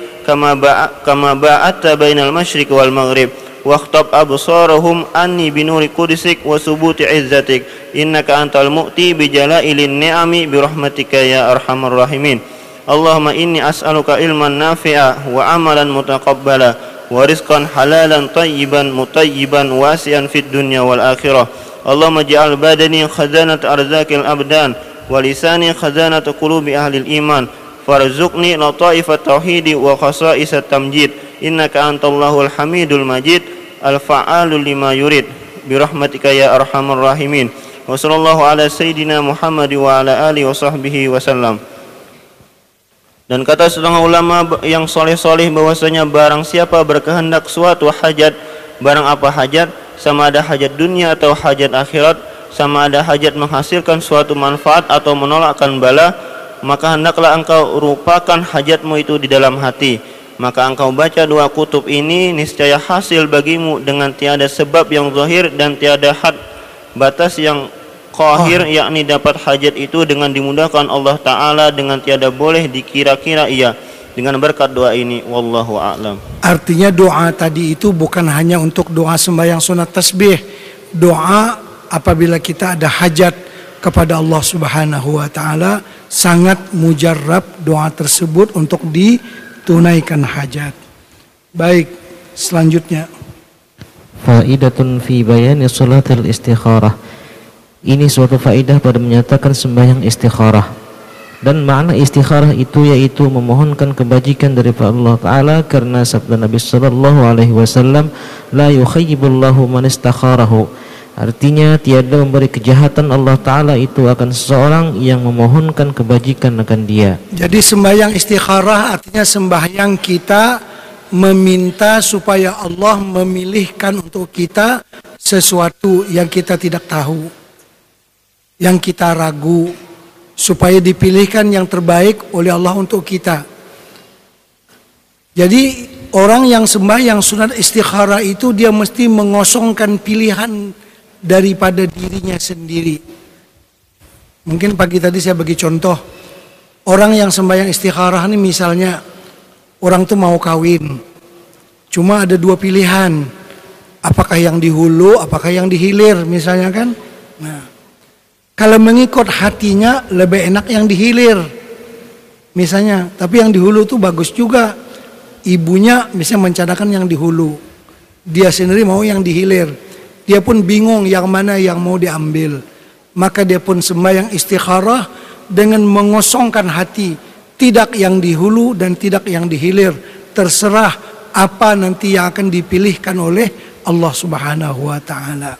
كما باعدت بين المشرق والمغرب. واخطب أبصارهم أني بنور قدسك وثبوت عزتك إنك أنت المؤتي بجلائل النعم برحمتك يا أرحم الراحمين اللهم إني أسألك علما نافعا وعملا متقبلا ورزقا حلالا طيبا مطيبا واسعا في الدنيا والآخرة اللهم اجعل بدني خزانة أرزاق الأبدان ولساني خزانة قلوب أهل الإيمان فارزقني لطائف التوحيد وخصائص التمجيد innaka antallahul hamidul majid al fa'alu lima yurid. Birahmatika ya arhamar rahimin. Wa sallallahu ala sayyidina Muhammad wa ala alihi wa sahbihi wasallam dan kata setengah ulama yang soleh-soleh bahwasanya barang siapa berkehendak suatu hajat barang apa hajat? Sama ada hajat dunia atau hajat akhirat sama ada hajat menghasilkan suatu manfaat atau menolakkan bala maka hendaklah engkau rupakan hajatmu itu di dalam hati maka engkau baca dua kutub ini niscaya hasil bagimu dengan tiada sebab yang zahir dan tiada had batas yang qahir oh. yakni dapat hajat itu dengan dimudahkan Allah taala dengan tiada boleh dikira-kira ia. Dengan berkat doa ini wallahu a'lam. Artinya doa tadi itu bukan hanya untuk doa sembahyang sunat tasbih. Doa apabila kita ada hajat kepada Allah Subhanahu wa taala sangat mujarab doa tersebut untuk di tunaikan hajat. Baik, selanjutnya. Faidatun fi bayani salatil istikharah. Ini suatu faidah pada menyatakan sembahyang istikharah. Dan makna istikharah itu yaitu memohonkan kebajikan dari Allah Ta'ala karena sabda Nabi Sallallahu Alaihi Wasallam la yukhayyibullahu man istakharahu Artinya tiada memberi kejahatan Allah Ta'ala itu akan seseorang yang memohonkan kebajikan akan dia. Jadi sembahyang istikharah artinya sembahyang kita meminta supaya Allah memilihkan untuk kita sesuatu yang kita tidak tahu Yang kita ragu Supaya dipilihkan yang terbaik oleh Allah untuk kita. Jadi orang yang sembahyang sunat istikharah itu dia mesti mengosongkan pilihan daripada dirinya sendiri. Mungkin pagi tadi saya bagi contoh orang yang sembahyang istikharah ini misalnya orang tuh mau kawin. Cuma ada dua pilihan. Apakah yang di hulu, apakah yang di hilir misalnya kan? Nah, kalau mengikut hatinya lebih enak yang di hilir. Misalnya, tapi yang di hulu tuh bagus juga. Ibunya bisa mencadakan yang di hulu. Dia sendiri mau yang di hilir. Dia pun bingung yang mana yang mau diambil. Maka dia pun sembahyang istikharah dengan mengosongkan hati. Tidak yang di hulu dan tidak yang di hilir. Terserah apa nanti yang akan dipilihkan oleh Allah Subhanahu wa taala.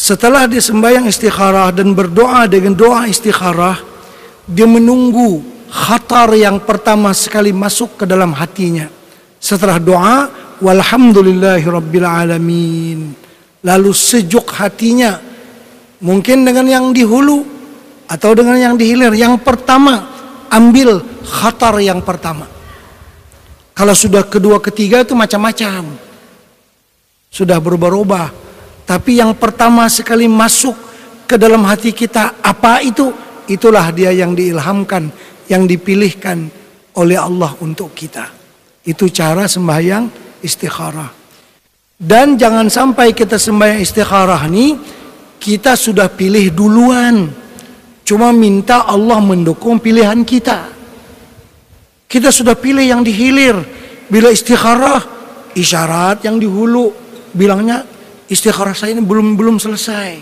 Setelah dia sembahyang istikharah dan berdoa dengan doa istikharah, dia menunggu khatar yang pertama sekali masuk ke dalam hatinya. Setelah doa, walhamdulillahi alamin. Lalu sejuk hatinya, mungkin dengan yang di hulu atau dengan yang di hilir. Yang pertama, ambil khatar yang pertama. Kalau sudah kedua ketiga itu macam-macam. Sudah berubah-ubah tapi yang pertama sekali masuk ke dalam hati kita apa itu? Itulah dia yang diilhamkan, yang dipilihkan oleh Allah untuk kita. Itu cara sembahyang istikharah. Dan jangan sampai kita sembahyang istikharah nih kita sudah pilih duluan. Cuma minta Allah mendukung pilihan kita. Kita sudah pilih yang dihilir. Bila istikharah, isyarat yang dihulu. Bilangnya istikharah saya ini belum belum selesai.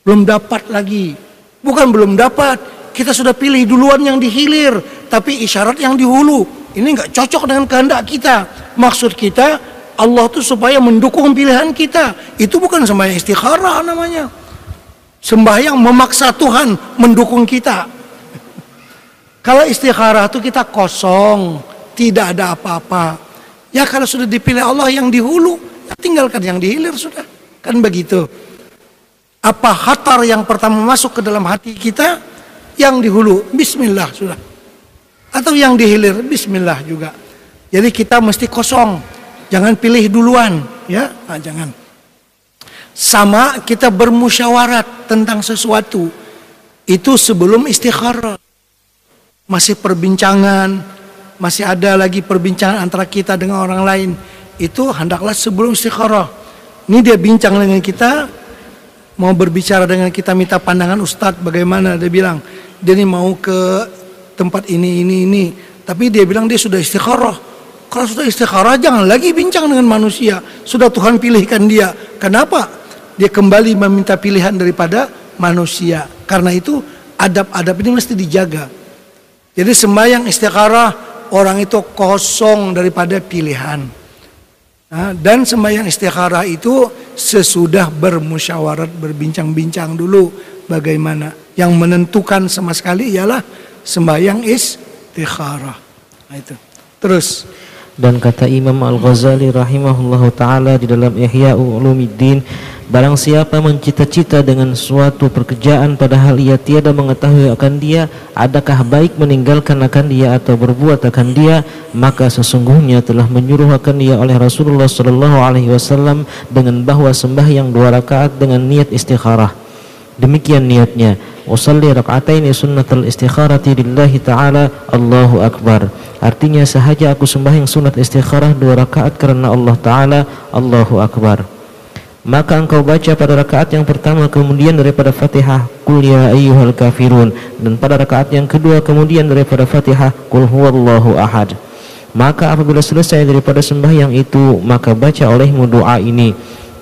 Belum dapat lagi. Bukan belum dapat, kita sudah pilih duluan yang dihilir, tapi isyarat yang di hulu. Ini nggak cocok dengan kehendak kita. Maksud kita Allah tuh supaya mendukung pilihan kita. Itu bukan sembahyang istikharah namanya. Sembahyang memaksa Tuhan mendukung kita. Kalau istikharah itu kita kosong, tidak ada apa-apa. Ya kalau sudah dipilih Allah yang di hulu, ya tinggalkan yang di hilir sudah. Kan begitu. Apa khatar yang pertama masuk ke dalam hati kita? Yang di hulu, bismillah sudah. Atau yang di hilir, bismillah juga. Jadi kita mesti kosong. Jangan pilih duluan, ya. Nah, jangan. Sama kita bermusyawarat tentang sesuatu. Itu sebelum istikharah. Masih perbincangan, masih ada lagi perbincangan antara kita dengan orang lain. Itu hendaklah sebelum istikharah ini dia bincang dengan kita, mau berbicara dengan kita minta pandangan Ustadz bagaimana dia bilang dia ini mau ke tempat ini ini ini tapi dia bilang dia sudah istikharah kalau sudah istikharah jangan lagi bincang dengan manusia sudah Tuhan pilihkan dia kenapa dia kembali meminta pilihan daripada manusia karena itu adab-adab ini mesti dijaga jadi sembahyang istikharah orang itu kosong daripada pilihan dan sembahyang istikharah itu sesudah bermusyawarat, berbincang-bincang dulu bagaimana. Yang menentukan sama sekali ialah sembahyang istikharah. Nah, itu. Terus dan kata Imam Al-Ghazali rahimahullahu taala di dalam Ihya Ulumuddin Barang siapa mencita-cita dengan suatu pekerjaan padahal ia tiada mengetahui akan dia, adakah baik meninggalkan akan dia atau berbuat akan dia, maka sesungguhnya telah menyuruh akan dia oleh Rasulullah sallallahu alaihi wasallam dengan bahwa sembahyang dua rakaat dengan niat istikharah. Demikian niatnya. Usalli raka'ataini sunnatul istikharati lillahi ta'ala. Allahu Akbar. Artinya sahaja aku sembahyang sunat istikharah dua rakaat karena Allah Ta'ala. Allahu Akbar. Maka engkau baca pada rakaat yang pertama kemudian daripada Fatihah Qul ya ayyuhal kafirun. Dan pada rakaat yang kedua kemudian daripada Fatihah Qul huwallahu ahad. Maka apabila selesai daripada sembahyang itu maka baca olehmu doa ini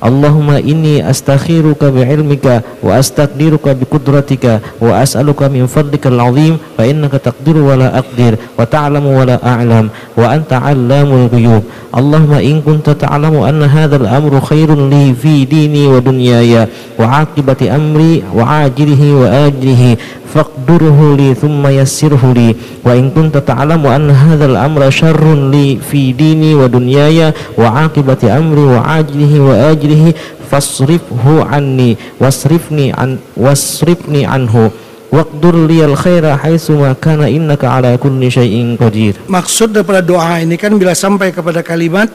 اللهم إني أستخيرك بعلمك وأستقدرك بقدرتك وأسألك من فضلك العظيم فإنك تقدر ولا أقدر وتعلم ولا أعلم وأنت علام الغيوب اللهم إن كنت تعلم أن هذا الأمر خير لي في ديني ودنياي وعاقبة أمري وعاجله وآجله faqdurhu li thumma yassirhu li. Wa in kunta ta'lamu anna hadzal amra syarrun li fi dini wa dunyaya wa aqibati amri wa ajlihi wa ajlihi fasrifhu anni wasrifni an wasrifni anhu. Waqdur liyal khaira haitsu ma kana innaka ala kulli syai'in qadir. Maksud daripada doa ini kan bila sampai kepada kalimat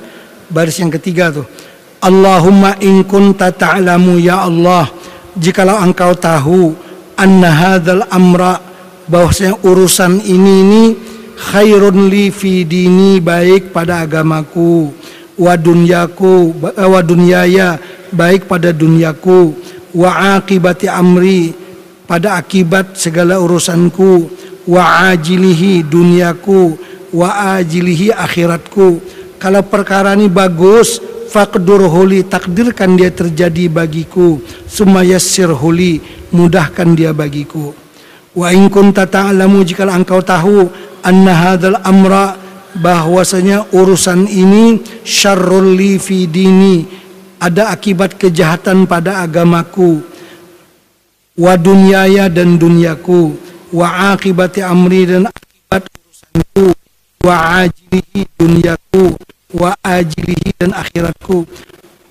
baris yang ketiga tuh Allahumma in kunta ta'lamu ya Allah jikalau engkau tahu anna hadzal amra bahwasanya urusan ini ini khairun li fi dini baik pada agamaku wa dunyaku eh, wa dunyaya baik pada dunyaku wa akibati amri pada akibat segala urusanku wa ajilihi dunyaku wa ajilihi akhiratku. Kalau perkara ini bagus faqdur huli takdirkan dia terjadi bagiku. Sumayassir huli mudahkan dia bagiku. Wa in kunta ta'lamu jika engkau tahu anna hadzal amra bahwasanya urusan ini syarrul li fi dini. Ada akibat kejahatan pada agamaku. Wa dunyaya dan dunyaku. Wa akibati amri dan akibat urusanku. Wa ajilihi dunyaku wa ajilihi dan akhiratku.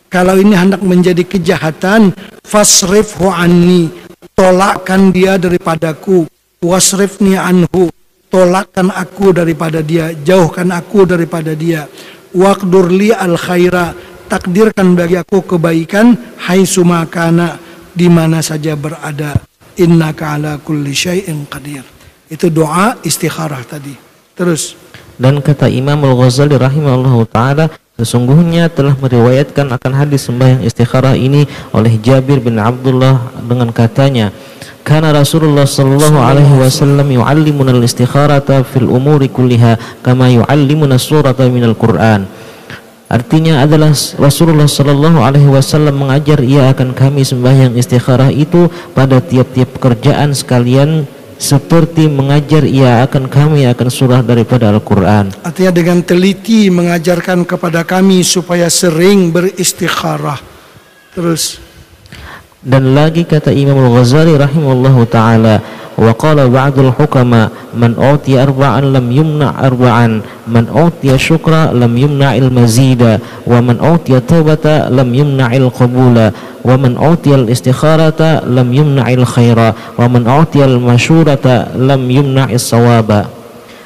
Kalau ini hendak menjadi kejahatan fasrifhu anni tolakkan dia daripadaku. Wasrifni anhu tolakkan aku daripada dia jauhkan aku daripada dia. Waqdur li al khaira takdirkan bagi aku kebaikan hai sumakana di mana saja berada. Innaka ala kulli syai'in qadir. Itu doa istikharah tadi. Terus dan kata Imam Al-Ghazali rahimahullah taala sesungguhnya telah meriwayatkan akan hadis sembahyang istikharah ini oleh Jabir bin Abdullah dengan katanya kana Rasulullah sallallahu alaihi wasallam yuallimuna al-istikharata fil umuri kulliha kama yuallimuna surata minal Qur'an. Artinya adalah Rasulullah Sallallahu Alaihi Wasallam mengajar ia akan kami sembahyang istikharah itu pada tiap-tiap pekerjaan sekalian seperti mengajar ia akan kami akan surah daripada Al-Quran. Artinya dengan teliti mengajarkan kepada kami supaya sering beristikharah. Terus. Dan lagi kata Imam Al-Ghazali rahimahullahu taala وقال بعض الحكماء من أعطي أربعا لم يمنع أربعا من أعطي شكرا لم يمنع المزيد ومن أعطي توبة لم يمنع القبول ومن أعطي الاستخارة لم يمنع الخير ومن أعطي المشورة لم يمنع الصواب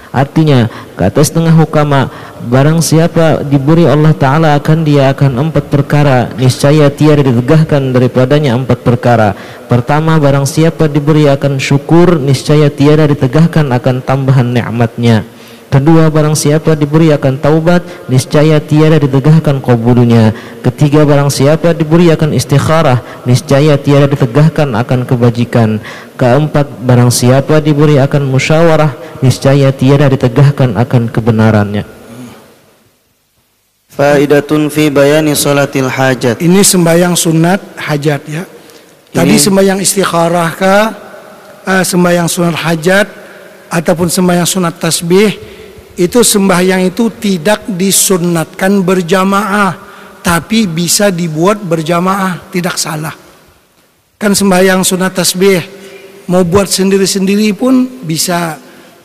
Artinya kata setengah hukama Barang siapa diberi Allah Ta'ala akan dia akan empat perkara. Niscaya tiada ditegahkan daripadanya empat perkara. Pertama barang siapa diberi akan syukur Niscaya tiada ditegahkan akan tambahan nikmatnya Kedua barang siapa diberi akan taubat Niscaya tiada ditegahkan qabulnya Ketiga barang siapa diberi akan istikharah Niscaya tiada ditegahkan akan kebajikan. Keempat barang siapa diberi akan musyawarah Niscaya tiada ditegahkan akan kebenarannya. Faidatun fi bayani salatil hajat. Ini sembahyang sunat hajat ya. Tadi Ini... sembahyang istikharah kah uh, Sembahyang sunat hajat Ataupun sembahyang sunat tasbih itu sembahyang itu tidak disunatkan berjamaah tapi bisa dibuat berjamaah tidak salah. Kan sembahyang sunat tasbih mau buat sendiri-sendiri pun bisa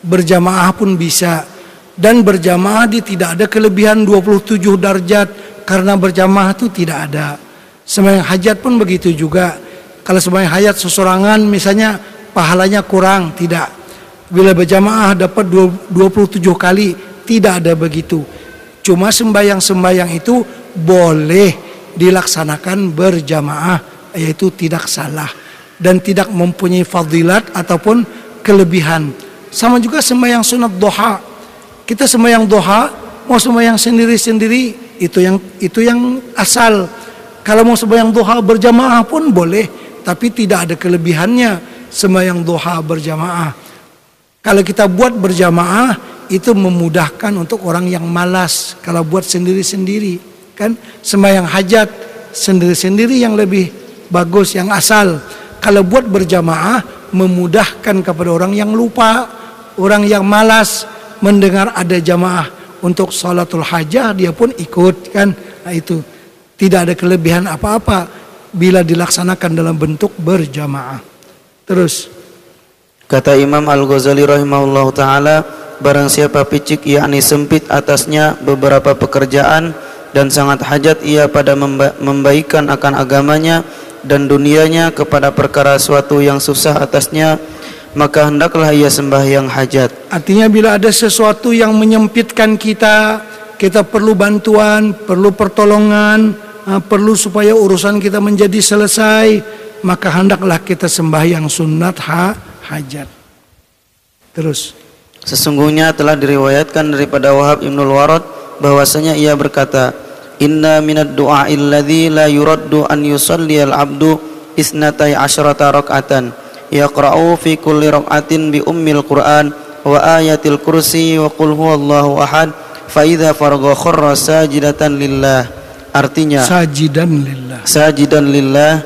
berjamaah pun bisa. Dan berjamaah di tidak ada kelebihan 27 darjat karena berjamaah itu tidak ada. Sembahyang hajat pun begitu juga. Kalau sembahyang hajat sesorangan misalnya pahalanya kurang tidak Bila berjamaah dapat 27 kali, tidak ada begitu. Cuma sembayang-sembayang itu boleh dilaksanakan berjamaah, yaitu tidak salah dan tidak mempunyai fadilat ataupun kelebihan. Sama juga sembahyang sunat doha. Kita sembahyang doha, mau sembahyang sendiri-sendiri, itu yang itu yang asal. Kalau mau sembahyang doha berjamaah pun boleh, tapi tidak ada kelebihannya sembahyang doha berjamaah. Kalau kita buat berjamaah itu memudahkan untuk orang yang malas. Kalau buat sendiri-sendiri kan? Sembahyang hajat sendiri-sendiri yang lebih bagus yang asal. Kalau buat berjamaah memudahkan kepada orang yang lupa orang yang malas mendengar ada jamaah. Untuk salatul hajah dia pun ikut kan? Nah, itu. Tidak ada kelebihan apa-apa bila dilaksanakan dalam bentuk berjamaah. Terus Kata Imam Al-Ghazali rahimahullah taala, barang siapa picik yakni sempit atasnya beberapa pekerjaan dan sangat hajat ia pada memba membaikan akan agamanya dan dunianya kepada perkara suatu yang susah atasnya maka hendaklah ia sembahyang hajat. Artinya bila ada sesuatu yang menyempitkan kita, kita perlu bantuan, perlu pertolongan, perlu supaya urusan kita menjadi selesai, maka hendaklah kita sembahyang sunat ha hajat. Terus. Sesungguhnya telah diriwayatkan daripada Wahab Ibnul Warad bahwasanya ia berkata, Inna minad du'a illadhi la yuraddu an yusalli al-abdu isnatai asyrata rak'atan yaqra'u fi kulli rak'atin bi ummil Qur'an wa ayatil kursi wa qul huwallahu ahad fa idza faragha kharra sajidatan lillah artinya sajidan lillah sajidan lillah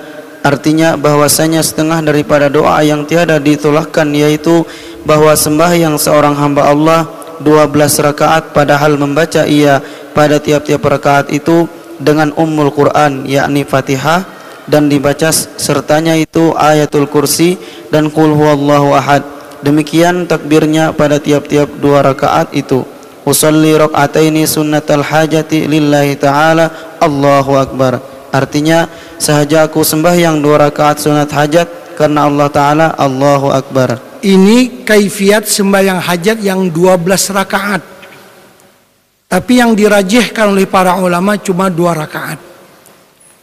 Artinya bahwasanya setengah daripada doa yang tiada ditolakkan yaitu bahwa sembahyang seorang hamba Allah 12 rakaat padahal membaca ia pada tiap-tiap rakaat itu dengan ummul Quran yakni Fatihah dan dibaca sertanya itu ayatul kursi dan qul huwallahu ahad. Demikian takbirnya pada tiap-tiap dua rakaat itu. Usalli raka'ataini sunnatal hajati lillahi ta'ala. Allahu akbar artinya sahaja aku sembahyang dua rakaat sunat hajat karena Allah taala Allahu akbar ini kaifiat sembahyang hajat yang 12 rakaat tapi yang dirajihkan oleh para ulama cuma dua rakaat.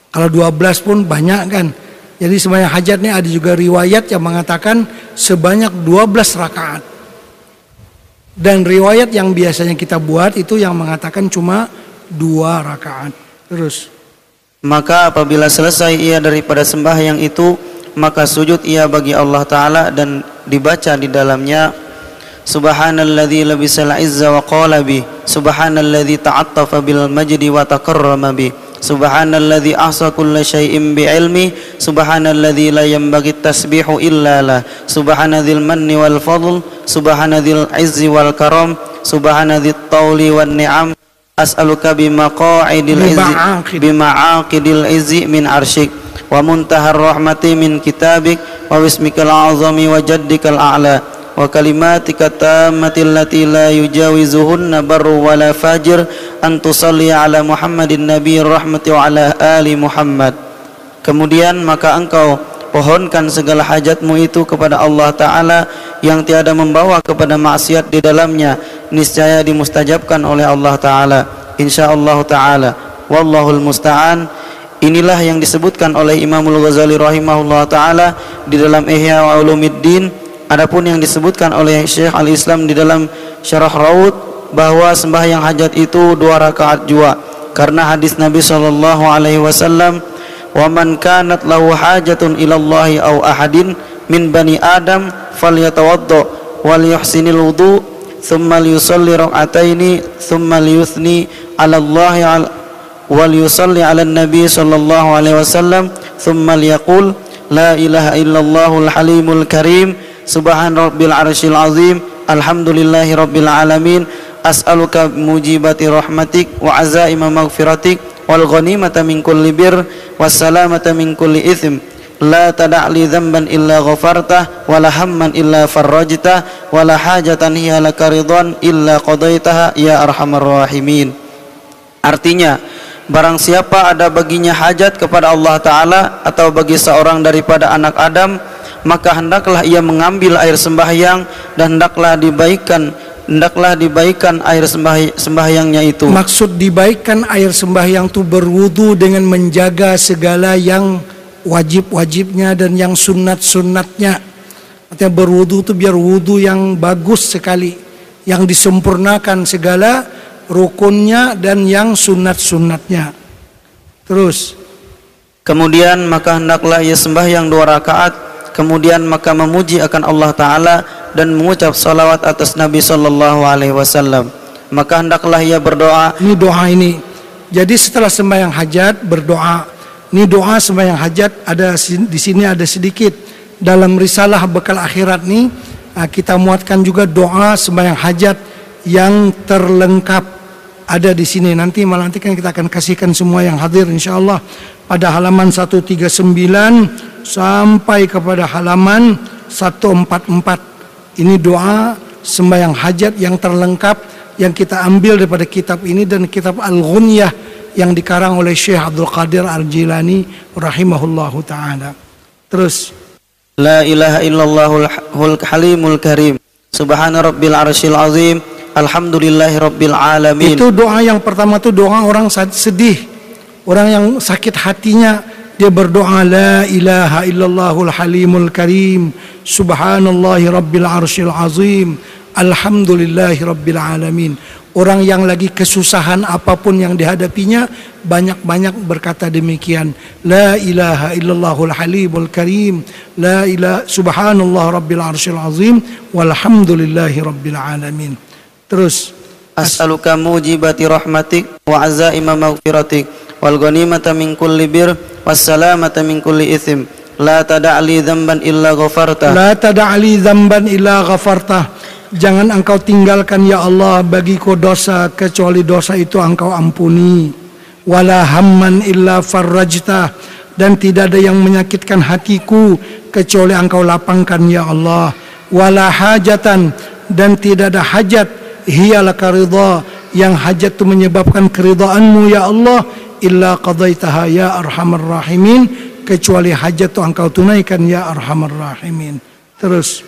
Kalau dua belas pun banyak kan. Jadi sembahyang hajat ini ada juga riwayat yang mengatakan sebanyak dua belas rakaat. Dan riwayat yang biasanya kita buat itu yang mengatakan cuma dua rakaat. Terus. Maka apabila selesai ia daripada sembahyang itu, maka sujud ia bagi Allah Ta'ala dan dibaca di dalamnya Subhanalladzi labisal izza wa qala bi Subhanalladzi ta'attafa bil majdi wa takarrama bi Subhanalladzi ahsa kulla syai'in bi ilmi Subhanalladzi la yanbaghi tasbihu illa la Subhanadzil manni wal fadl Subhanadzil izzi wal karam Subhanadzit tawli wan ni'am As'aluka bimaqa'idil izzi bima'aqidil izzi min arsyik wa muntahar rahmati min kitabik wa bismikal azami wa jaddikal a'la wa kalimatika tammati allati la yujawizuhunna barru wala fajir an tusalli ala Muhammadin nabi rahmati wa ala ali Muhammad. Kemudian maka engkau pohonkan segala hajatmu itu kepada Allah Ta'ala yang tiada membawa kepada maksiat di dalamnya niscaya dimustajabkan oleh Allah Ta'ala. Insyaallah Ta'ala. Wallahul musta'an. Inilah yang disebutkan oleh Imamul Ghazali rahimahullah Ta'ala di dalam Ihya Ulumuddin. Adapun yang disebutkan oleh Syekh Al-Islam di dalam Syarah Raud bahwa sembahyang hajat itu dua rakaat jua. Karena hadis Nabi sallallahu alaihi wasallam wa man kanat lahu hajatun ila Allah aw ahadin min bani Adam falyatawadda wal yuhsinil wudu thumma liyusalli rak'ataini thumma liyuthni ala Allah wal yusalli ala nabi sallallahu alaihi wasallam thumma liyaqul la ilaha illallahul halimul karim Subhan rabbil arsyil azim Alhamdulillahi rabbil alamin As'aluka mujibati rahmatik Wa azaima maghfiratik Wal ghanimata min kulli bir Wassalamata min kulli ithim. La tada'li dhanban illa ghafartah Wala hamman illa farrajtah Wala hajatan hiya laka ridwan Illa qadaitaha ya arhamar rahimin. Artinya Barang siapa ada baginya hajat kepada Allah Ta'ala Atau bagi seorang daripada anak Adam maka hendaklah ia mengambil air sembahyang dan hendaklah dibaikan hendaklah dibaikan air sembah, sembahyangnya itu. Maksud dibaikan air sembahyang itu berwudu dengan menjaga segala yang wajib-wajibnya dan yang sunat-sunatnya. Artinya berwudu itu biar wudu yang bagus sekali yang disempurnakan segala rukunnya dan yang sunat-sunatnya. Terus. Kemudian maka hendaklah ia sembahyang dua rakaat kemudian maka memuji akan Allah Ta'ala dan mengucap salawat atas Nabi Sallallahu Alaihi Wasallam. Maka hendaklah ia berdoa. Ini doa ini. Jadi setelah sembahyang hajat berdoa. Ini doa sembahyang hajat ada di sini ada sedikit. Dalam risalah bekal akhirat nih kita muatkan juga doa sembahyang hajat yang terlengkap. Ada di sini. Nanti malah nanti kan kita akan kasihkan semua yang hadir insyaallah pada halaman 139 sampai kepada halaman 144. Ini doa sembahyang hajat yang terlengkap yang kita ambil daripada kitab ini dan kitab Al-Ghunyah yang dikarang oleh Syekh Abdul Qadir Al-Jilani rahimahullahu taala. Terus La ilaha illallahul halimul karim. Subhana rabbil arsyil azim. Alhamdulillahi rabbil alamin. Itu doa yang pertama itu doa orang sedih. Orang yang sakit hatinya dia berdoa la ilaha illallahul halimul karim subhanallahi rabbil arsyil azim alhamdulillahi rabbil alamin. Orang yang lagi kesusahan apa pun yang dihadapinya banyak-banyak berkata demikian. La ilaha illallahul halimul karim la ilaha subhanallah rabbil arsyil azim walhamdulillahi rabbil alamin. Terus as'aluka mujibati rahmatik wa azaima maghfiratik wal ghanimata min kulli bir wassalamata min kulli ithim. La tada'li dzamban illa ghafarta. La tada'li dzamban illa ghafarta. Jangan engkau tinggalkan ya Allah bagiku dosa kecuali dosa itu engkau ampuni. Wala hamman illa farrajtah dan tidak ada yang menyakitkan hatiku kecuali engkau lapangkan ya Allah. Wala hajatan. Dan tidak ada hajat. Hiyalaka ridha. Yang hajat itu menyebabkan keridhaanmu ya Allah illa qadaitaha ya arhamar rahimin kecuali hajat itu engkau tunaikan ya arhamar rahimin. Terus.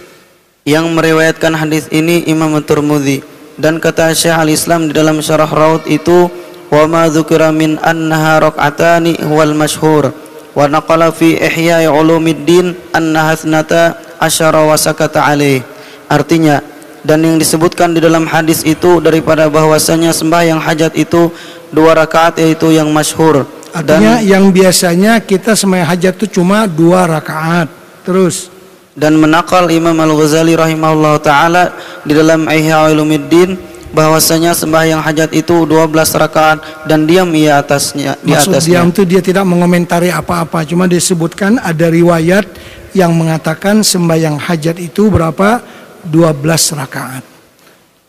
Yang meriwayatkan hadis ini Imam Turmudi dan kata Syekh Al-Islam di dalam syarah Raud itu wa ma dzukira min annaha rak'atani huwal masyhur wa naqala fi ihya ulumuddin annaha thnata asyara wa sakata alaih. Artinya dan yang disebutkan di dalam hadis itu daripada bahwasanya sembahyang hajat itu dua rakaat yaitu yang masyhur artinya yang biasanya kita sembahyang hajat itu cuma dua rakaat terus dan menakal Imam Al-Ghazali rahimahullah taala di dalam Ihya Ulumuddin bahwasanya sembahyang hajat itu 12 rakaat dan diam ia atasnya di Maksud atasnya. diam itu dia tidak mengomentari apa-apa, cuma disebutkan ada riwayat yang mengatakan sembahyang hajat itu berapa? 12 rakaat.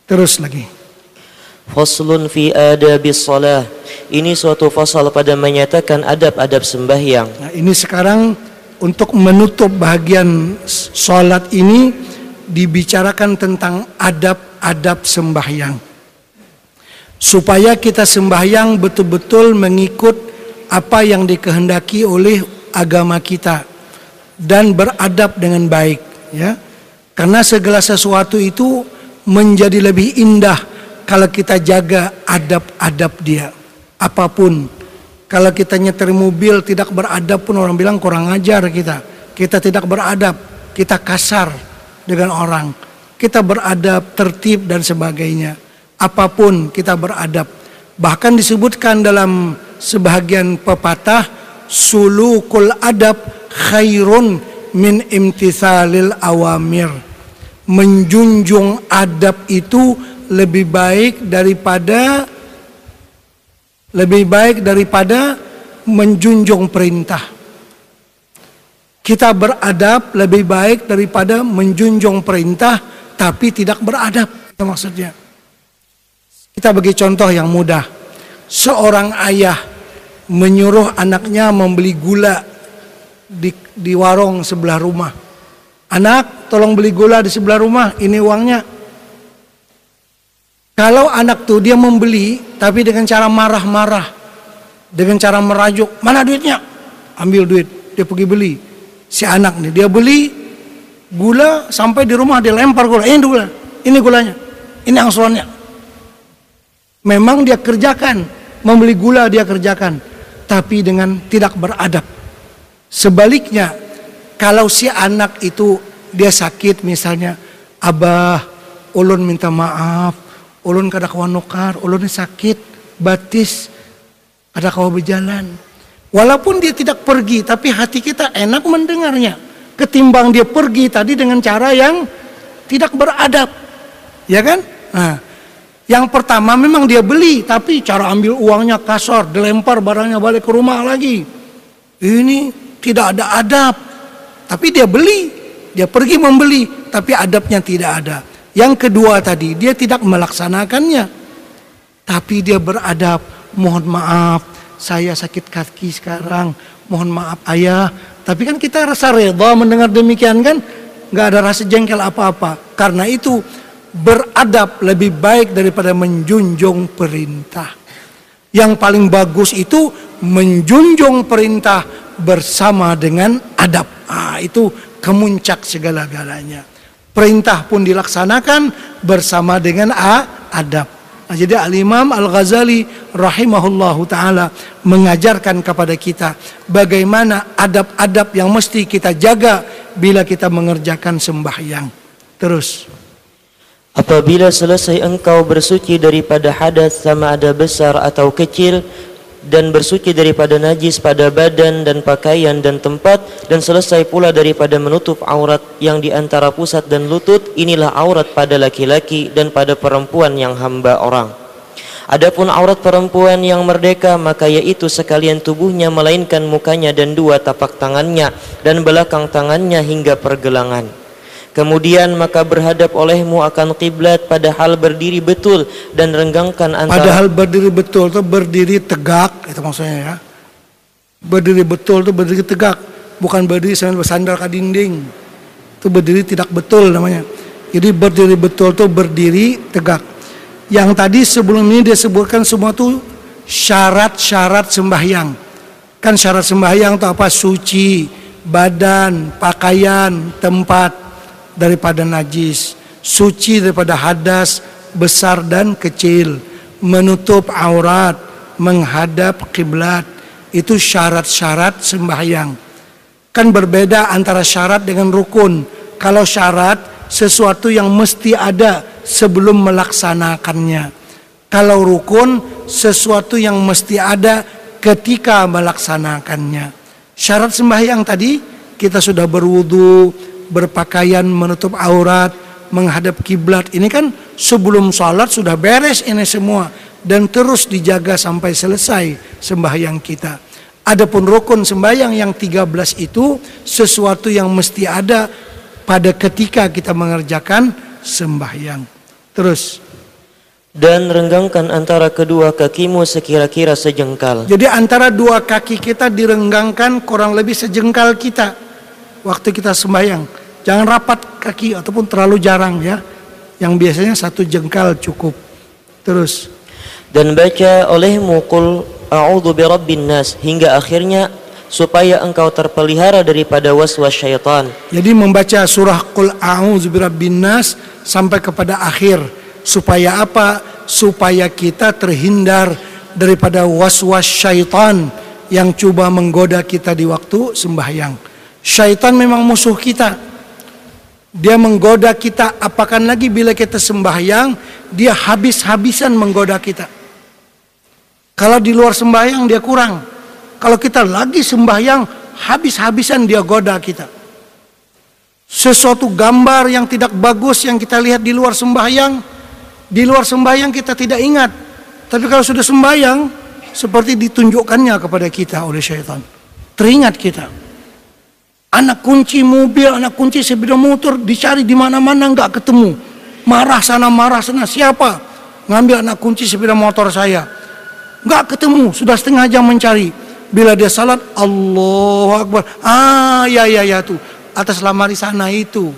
Terus lagi. Faslun fi adabis salah. Ini suatu fasal pada menyatakan adab-adab sembahyang. Nah, ini sekarang untuk menutup bagian sholat ini dibicarakan tentang adab-adab sembahyang. Supaya kita sembahyang betul-betul mengikut apa yang dikehendaki oleh agama kita dan beradab dengan baik ya. Karena segala sesuatu itu menjadi lebih indah kalau kita jaga adab-adab dia. Apa pun kalau kita nyetir mobil tidak beradab pun orang bilang kurang ajar kita. Kita tidak beradab, kita kasar dengan orang. Kita beradab, tertib dan sebagainya. Apa pun kita beradab. Bahkan disebutkan dalam sebahagian pepatah sulukul adab khairun min imtithalil awamir. Menjunjung adab itu lebih baik daripada lebih baik daripada menjunjung perintah. Kita beradab lebih baik daripada menjunjung perintah tapi tidak beradab. Itu maksudnya. Kita bagi contoh yang mudah. Seorang ayah menyuruh anaknya membeli gula di, di warung sebelah rumah. Anak, tolong beli gula di sebelah rumah, ini uangnya. Kalau anak tuh dia membeli tapi dengan cara marah-marah, dengan cara merajuk, mana duitnya? Ambil duit, dia pergi beli. Si anak nih dia beli gula sampai di rumah dia lempar gula. Ini gula, ini gulanya, ini angsurannya. Memang dia kerjakan, membeli gula dia kerjakan, tapi dengan tidak beradab. Sebaliknya, kalau si anak itu dia sakit misalnya, abah, ulun minta maaf, ulun kada kawan nukar, ulun sakit, batis, ada kawan berjalan. Walaupun dia tidak pergi, tapi hati kita enak mendengarnya. Ketimbang dia pergi tadi dengan cara yang tidak beradab. Ya kan? Nah, yang pertama memang dia beli, tapi cara ambil uangnya kasar, dilempar barangnya balik ke rumah lagi. Ini tidak ada adab. Tapi dia beli, dia pergi membeli, tapi adabnya tidak ada. Yang kedua tadi, dia tidak melaksanakannya. Tapi dia beradab, mohon maaf, saya sakit kaki sekarang, mohon maaf ayah. Tapi kan kita rasa reda mendengar demikian kan, nggak ada rasa jengkel apa-apa. Karena itu beradab lebih baik daripada menjunjung perintah. Yang paling bagus itu menjunjung perintah bersama dengan adab. Ah, itu kemuncak segala-galanya. Perintah pun dilaksanakan bersama dengan a, adab. Nah, jadi Al-Imam Al-Ghazali rahimahullahu taala mengajarkan kepada kita bagaimana adab-adab yang mesti kita jaga bila kita mengerjakan sembahyang. Terus Apabila selesai engkau bersuci daripada hadas sama ada besar atau kecil dan bersuci daripada najis pada badan dan pakaian dan tempat dan selesai pula daripada menutup aurat yang di antara pusat dan lutut inilah aurat pada laki-laki dan pada perempuan yang hamba orang. Adapun aurat perempuan yang merdeka maka yaitu sekalian tubuhnya melainkan mukanya dan dua tapak tangannya dan belakang tangannya hingga pergelangan Kemudian maka berhadap olehmu akan kiblat pada hal berdiri betul dan renggangkan antara Padahal berdiri betul itu berdiri tegak, itu maksudnya ya. Berdiri betul itu berdiri tegak, bukan berdiri sambil bersandar ke dinding. Itu berdiri tidak betul namanya. Jadi berdiri betul itu berdiri tegak. Yang tadi sebelum ini dia sebutkan semua itu syarat-syarat sembahyang. Kan syarat sembahyang itu apa? Suci, badan, pakaian, tempat daripada najis, suci daripada hadas besar dan kecil, menutup aurat, menghadap kiblat. Itu syarat-syarat sembahyang. Kan berbeda antara syarat dengan rukun. Kalau syarat sesuatu yang mesti ada sebelum melaksanakannya. Kalau rukun sesuatu yang mesti ada ketika melaksanakannya. Syarat sembahyang tadi kita sudah berwudu, berpakaian menutup aurat, menghadap kiblat. Ini kan sebelum sholat sudah beres ini semua dan terus dijaga sampai selesai sembahyang kita. Adapun rukun sembahyang yang 13 itu sesuatu yang mesti ada pada ketika kita mengerjakan sembahyang. Terus dan renggangkan antara kedua kakimu sekira-kira sejengkal. Jadi antara dua kaki kita direnggangkan kurang lebih sejengkal kita waktu kita sembahyang. Jangan rapat kaki ataupun terlalu jarang ya. Yang biasanya satu jengkal cukup. Terus dan baca olehmu qul a'udzu birabbin nas hingga akhirnya supaya engkau terpelihara daripada waswas syaitan. Jadi membaca surah Qul a'udzu birabbin nas sampai kepada akhir supaya apa? Supaya kita terhindar daripada waswas syaitan yang coba menggoda kita di waktu sembahyang. Syaitan memang musuh kita. Dia menggoda kita, apakan lagi bila kita sembahyang, dia habis-habisan menggoda kita. Kalau di luar sembahyang dia kurang. Kalau kita lagi sembahyang, habis-habisan dia goda kita. Sesuatu gambar yang tidak bagus yang kita lihat di luar sembahyang, di luar sembahyang kita tidak ingat. Tapi kalau sudah sembahyang, seperti ditunjukkannya kepada kita oleh syaitan. Teringat kita. Anak kunci mobil, anak kunci sepeda motor dicari di mana-mana nggak ketemu. Marah sana, marah sana. Siapa? Ngambil anak kunci sepeda motor saya? Nggak ketemu. Sudah setengah jam mencari. Bila dia salat Allahu Akbar. Ah ya ya ya tuh. Atas lamari sana itu.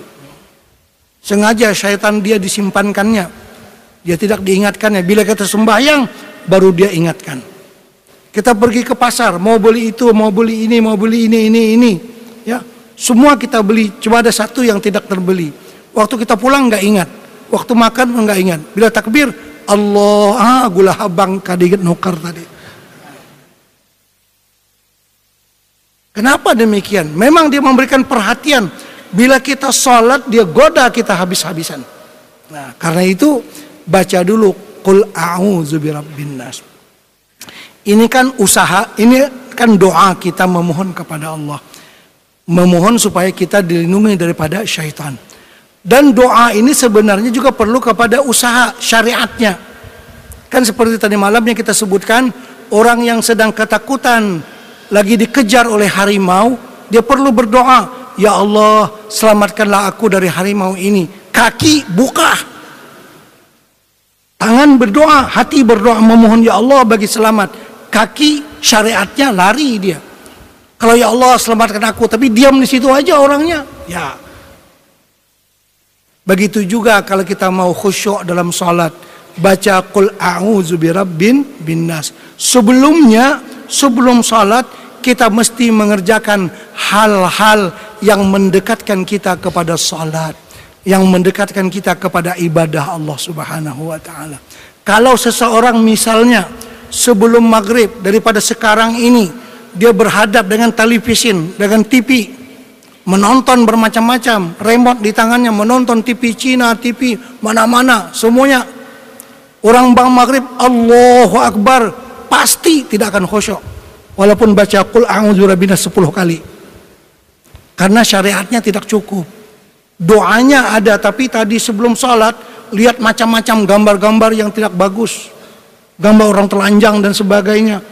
Sengaja syaitan dia disimpankannya. Dia tidak diingatkannya. Bila kita sembahyang baru dia ingatkan. Kita pergi ke pasar. Mau beli itu mau beli ini mau beli ini ini ini ya semua kita beli cuma ada satu yang tidak terbeli waktu kita pulang nggak ingat waktu makan nggak ingat bila takbir Allah ah gula habang kadiget nukar tadi. Kenapa demikian? Memang dia memberikan perhatian. Bila kita sholat, dia goda kita habis-habisan. Nah, karena itu baca dulu Qul a'udzu birabbin nas. Ini kan usaha, ini kan doa kita memohon kepada Allah. Memohon supaya kita dilindungi daripada syaitan. Dan doa ini sebenarnya juga perlu kepada usaha syariatnya. Kan seperti tadi malam yang kita sebutkan, orang yang sedang ketakutan lagi dikejar oleh harimau, dia perlu berdoa, "Ya Allah, selamatkanlah aku dari harimau ini." Kaki buka. Tangan berdoa, hati berdoa memohon ya Allah bagi selamat. Kaki syariatnya lari dia. Kalau ya Allah selamatkan aku, tapi diam di situ aja orangnya. Ya, Begitu juga kalau kita mau khusyuk dalam salat, baca qul a'udzu birabbin binnas. Sebelumnya, sebelum salat kita mesti mengerjakan hal-hal yang mendekatkan kita kepada salat, yang mendekatkan kita kepada ibadah Allah Subhanahu wa taala. Kalau seseorang misalnya sebelum maghrib daripada sekarang ini dia berhadap dengan televisi, dengan TV, menonton bermacam-macam, remote di tangannya menonton TV Cina, TV mana-mana, semuanya. Orang bang maghrib Allahu Akbar pasti tidak akan khusyuk walaupun baca qul a'udzu 10 kali. Karena syariatnya tidak cukup. Doanya ada tapi tadi sebelum sholat lihat macam-macam gambar-gambar yang tidak bagus. Gambar orang telanjang dan sebagainya.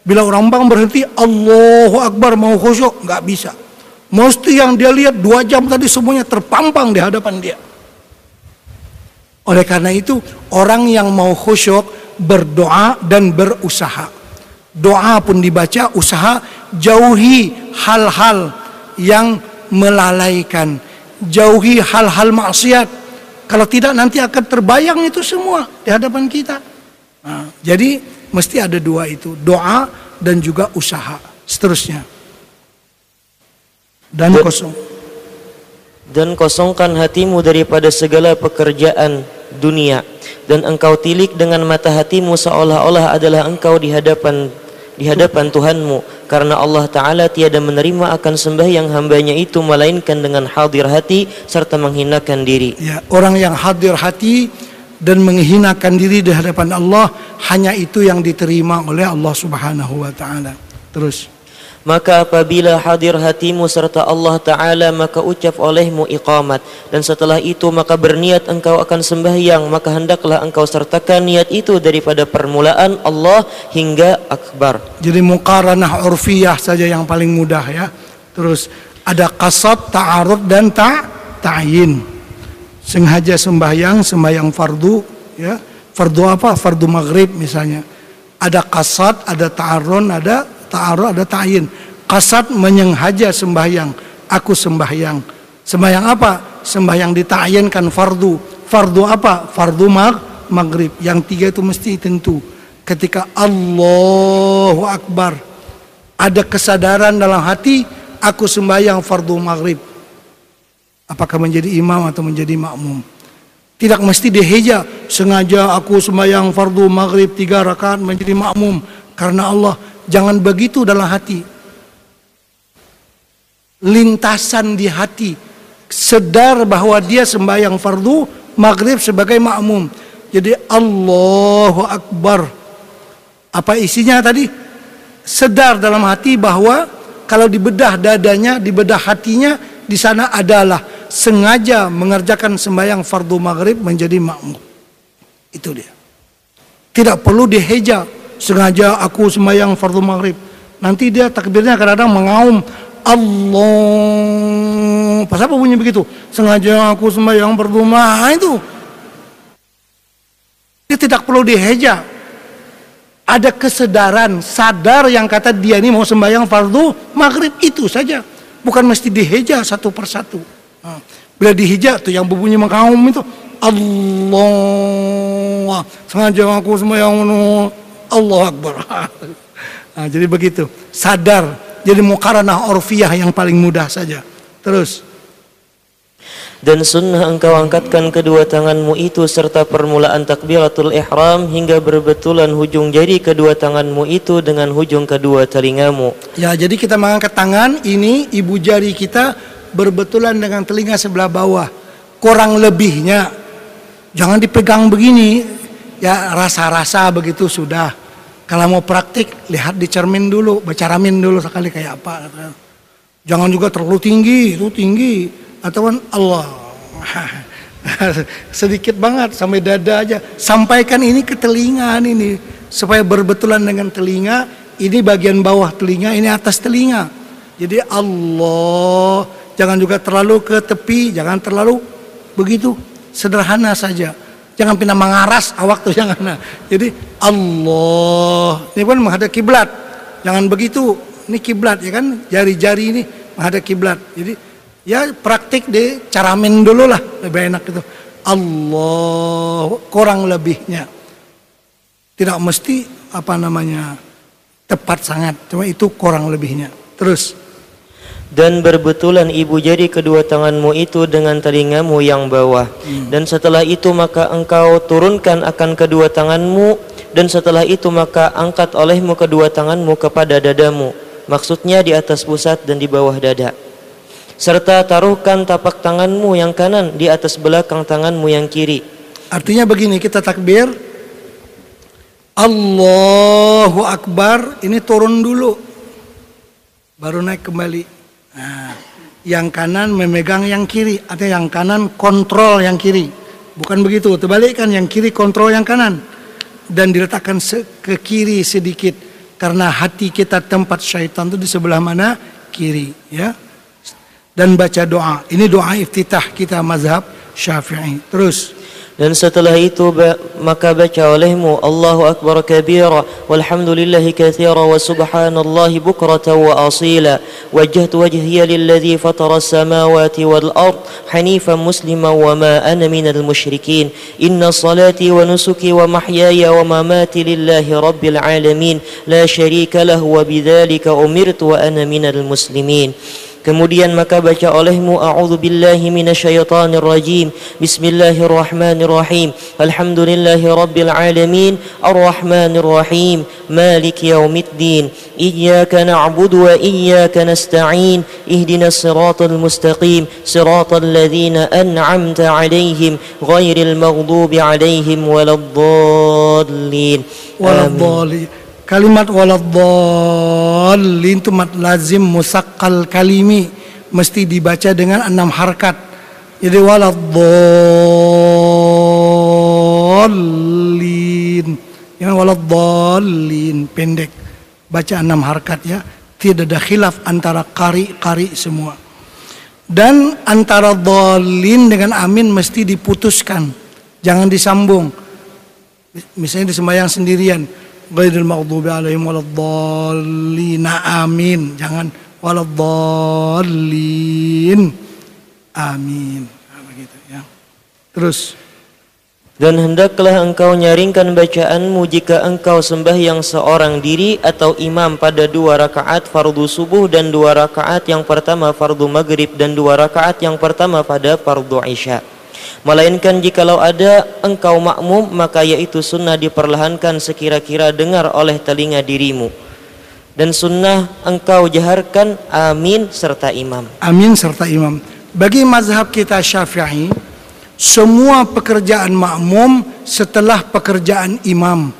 Bila orang bang berhenti Allahu Akbar mau khusyuk nggak bisa Mesti yang dia lihat dua jam tadi semuanya terpampang di hadapan dia. Oleh karena itu orang yang mau khusyuk berdoa dan berusaha. Doa pun dibaca, usaha jauhi hal-hal yang melalaikan. Jauhi hal-hal maksiat. Kalau tidak nanti akan terbayang itu semua di hadapan kita. Nah, jadi mesti ada dua itu, doa dan juga usaha. Seterusnya dan kosong. Dan kosongkan hatimu daripada segala pekerjaan dunia dan engkau tilik dengan mata hatimu seolah-olah adalah engkau di hadapan di hadapan Tuhanmu karena Allah Ta'ala tiada menerima akan sembahyang hambanya itu melainkan dengan hadir hati serta menghinakan diri ya, orang yang hadir hati dan menghinakan diri di hadapan Allah hanya itu yang diterima oleh Allah Subhanahu wa taala. Terus. Maka apabila hadir hatimu serta Allah Ta'ala maka ucap olehmu iqamat. Dan setelah itu maka berniat engkau akan sembahyang maka hendaklah engkau sertakan niat itu daripada permulaan Allah hingga akbar. Jadi muqaranah urfiyah saja yang paling mudah ya. Terus ada kasat ta'arud dan ta ta'yin sengaja sembahyang sembahyang fardu ya fardu apa fardu maghrib misalnya ada kasat ada ta'arun ada ta'arud ada ta'yin. Kasat menyengaja sembahyang. Aku sembahyang. Sembahyang apa? Sembahyang dita'yinkan fardu. Fardu apa? Fardu mag maghrib. Yang tiga itu mesti tentu. Ketika Allahu Akbar. Ada kesadaran dalam hati. Aku sembahyang fardu maghrib. Apakah menjadi imam atau menjadi makmum? Tidak mesti diheja. Sengaja aku sembahyang fardu maghrib tiga rakaat menjadi makmum. Karena Allah Jangan begitu dalam hati. Lintasan di hati. Sedar bahwa dia sembahyang fardu maghrib sebagai makmum. Jadi Allahu Akbar. Apa isinya tadi? Sedar dalam hati bahwa kalau dibedah dadanya, dibedah hatinya, di sana adalah sengaja mengerjakan sembahyang fardu maghrib menjadi makmum. Itu dia. Tidak perlu diheja sengaja aku sembahyang fardu maghrib. Nanti dia takbirnya kadang-kadang mengaum. Allah pas apa bunyi begitu? Sengaja aku sembahyang fardu maghrib itu. Dia tidak perlu diheja. Ada kesadaran sadar yang kata dia ini mau sembahyang fardu maghrib itu saja. Bukan mesti diheja satu persatu bila diheja tuh yang berbunyi mengaum itu Allah sengaja aku sembahyang Allah Akbar. Nah, jadi begitu. Sadar. Jadi mukaranah orfiyah yang paling mudah saja. Terus. Dan sunnah engkau angkatkan kedua tanganmu itu serta permulaan takbiratul ihram hingga berbetulan hujung jari kedua tanganmu itu dengan hujung kedua telingamu. Ya, jadi kita mengangkat tangan ini ibu jari kita berbetulan dengan telinga sebelah bawah. Kurang lebihnya jangan dipegang begini. Ya, rasa-rasa begitu sudah. Kalau mau praktik, lihat di cermin dulu, baca ramin dulu sekali kayak apa. Jangan juga terlalu tinggi, itu tinggi. Atau Allah. Sedikit banget sampai dada aja. Sampaikan ini ke telinga ini supaya berbetulan dengan telinga. Ini bagian bawah telinga, ini atas telinga. Jadi Allah, jangan juga terlalu ke tepi, jangan terlalu begitu. Sederhana saja. Jangan pindah mengaras awak tuh jangan. Jadi Allah ini kan menghadap kiblat. Jangan begitu. Ini kiblat ya kan jari-jari ini menghadap kiblat. Jadi ya praktik di caramin dulu lah lebih enak itu. Allah kurang lebihnya. Tidak mesti apa namanya tepat sangat. Cuma itu kurang lebihnya. Terus dan berbetulan ibu jari kedua tanganmu itu dengan telingamu yang bawah. Hmm. dan setelah itu maka engkau turunkan akan kedua tanganmu dan setelah itu maka angkat olehmu kedua tanganmu kepada dadamu maksudnya di atas pusat dan di bawah dada. Serta taruhkan tapak tanganmu yang kanan di atas belakang tanganmu yang kiri. Artinya begini kita takbir Allahu Akbar. Ini turun dulu baru naik kembali Nah, yang kanan memegang yang kiri, atau yang kanan kontrol yang kiri. Bukan begitu, terbalikkan yang kiri kontrol yang kanan. Dan diletakkan ke kiri sedikit. Karena hati kita tempat syaitan itu di sebelah mana? Kiri. ya. dan baca doa. Ini doa iftitah kita mazhab Syafi'i. Terus Dan setelah itu maka baca olehmu Allahu Akbar kabira walhamdulillahi kathira wa subhanallahi bukrata wa asila wajjahtu wajhiya lilladhi fatara as-samawati wal ard hanifan musliman wa ma ana minal musyrikin inna salati wa nusuki wa mahyaya wa mamati lillahi rabbil alamin la syarika lahu wa bidzalika umirtu wa ana minal muslimin Kemudian maka baca olehmu A'udzu billahi minasyaitonir rajim. Bismillahirrahmanirrahim. Alhamdulillahi rabbil alamin. Arrahmanir rahim. Malik yaumiddin. Iyyaka na'budu wa iyyaka nasta'in. Ihdinas siratal mustaqim. Siratal ladzina an'amta 'alaihim ghairil maghdubi 'alaihim waladdallin. Waladdallin. Kalimat waladdallin itu mat lazim musaqqal kalimi mesti dibaca dengan enam harkat. Jadi waladdallin. Yang waladdallin pendek. Baca enam harkat ya. Tidak ada khilaf antara kari-kari semua. Dan antara dolin dengan amin mesti diputuskan. Jangan disambung. Misalnya di sembahyang sendirian. Ghairil maghdubi alaihim waladdallin. Amin. Jangan waladdallin. Amin. Begitu ya. Terus Dan hendaklah engkau nyaringkan bacaanmu jika engkau sembahyang seorang diri atau imam pada dua rakaat fardu subuh dan dua rakaat yang pertama fardu maghrib dan dua rakaat yang pertama pada fardu isya. Melainkan jikalau ada engkau makmum maka yaitu sunnah diperlahankan sekira-kira dengar oleh telinga dirimu. Dan sunnah engkau jaharkan amin serta imam. amin serta imam. Bagi mazhab kita Syafi'i, semua pekerjaan makmum setelah pekerjaan imam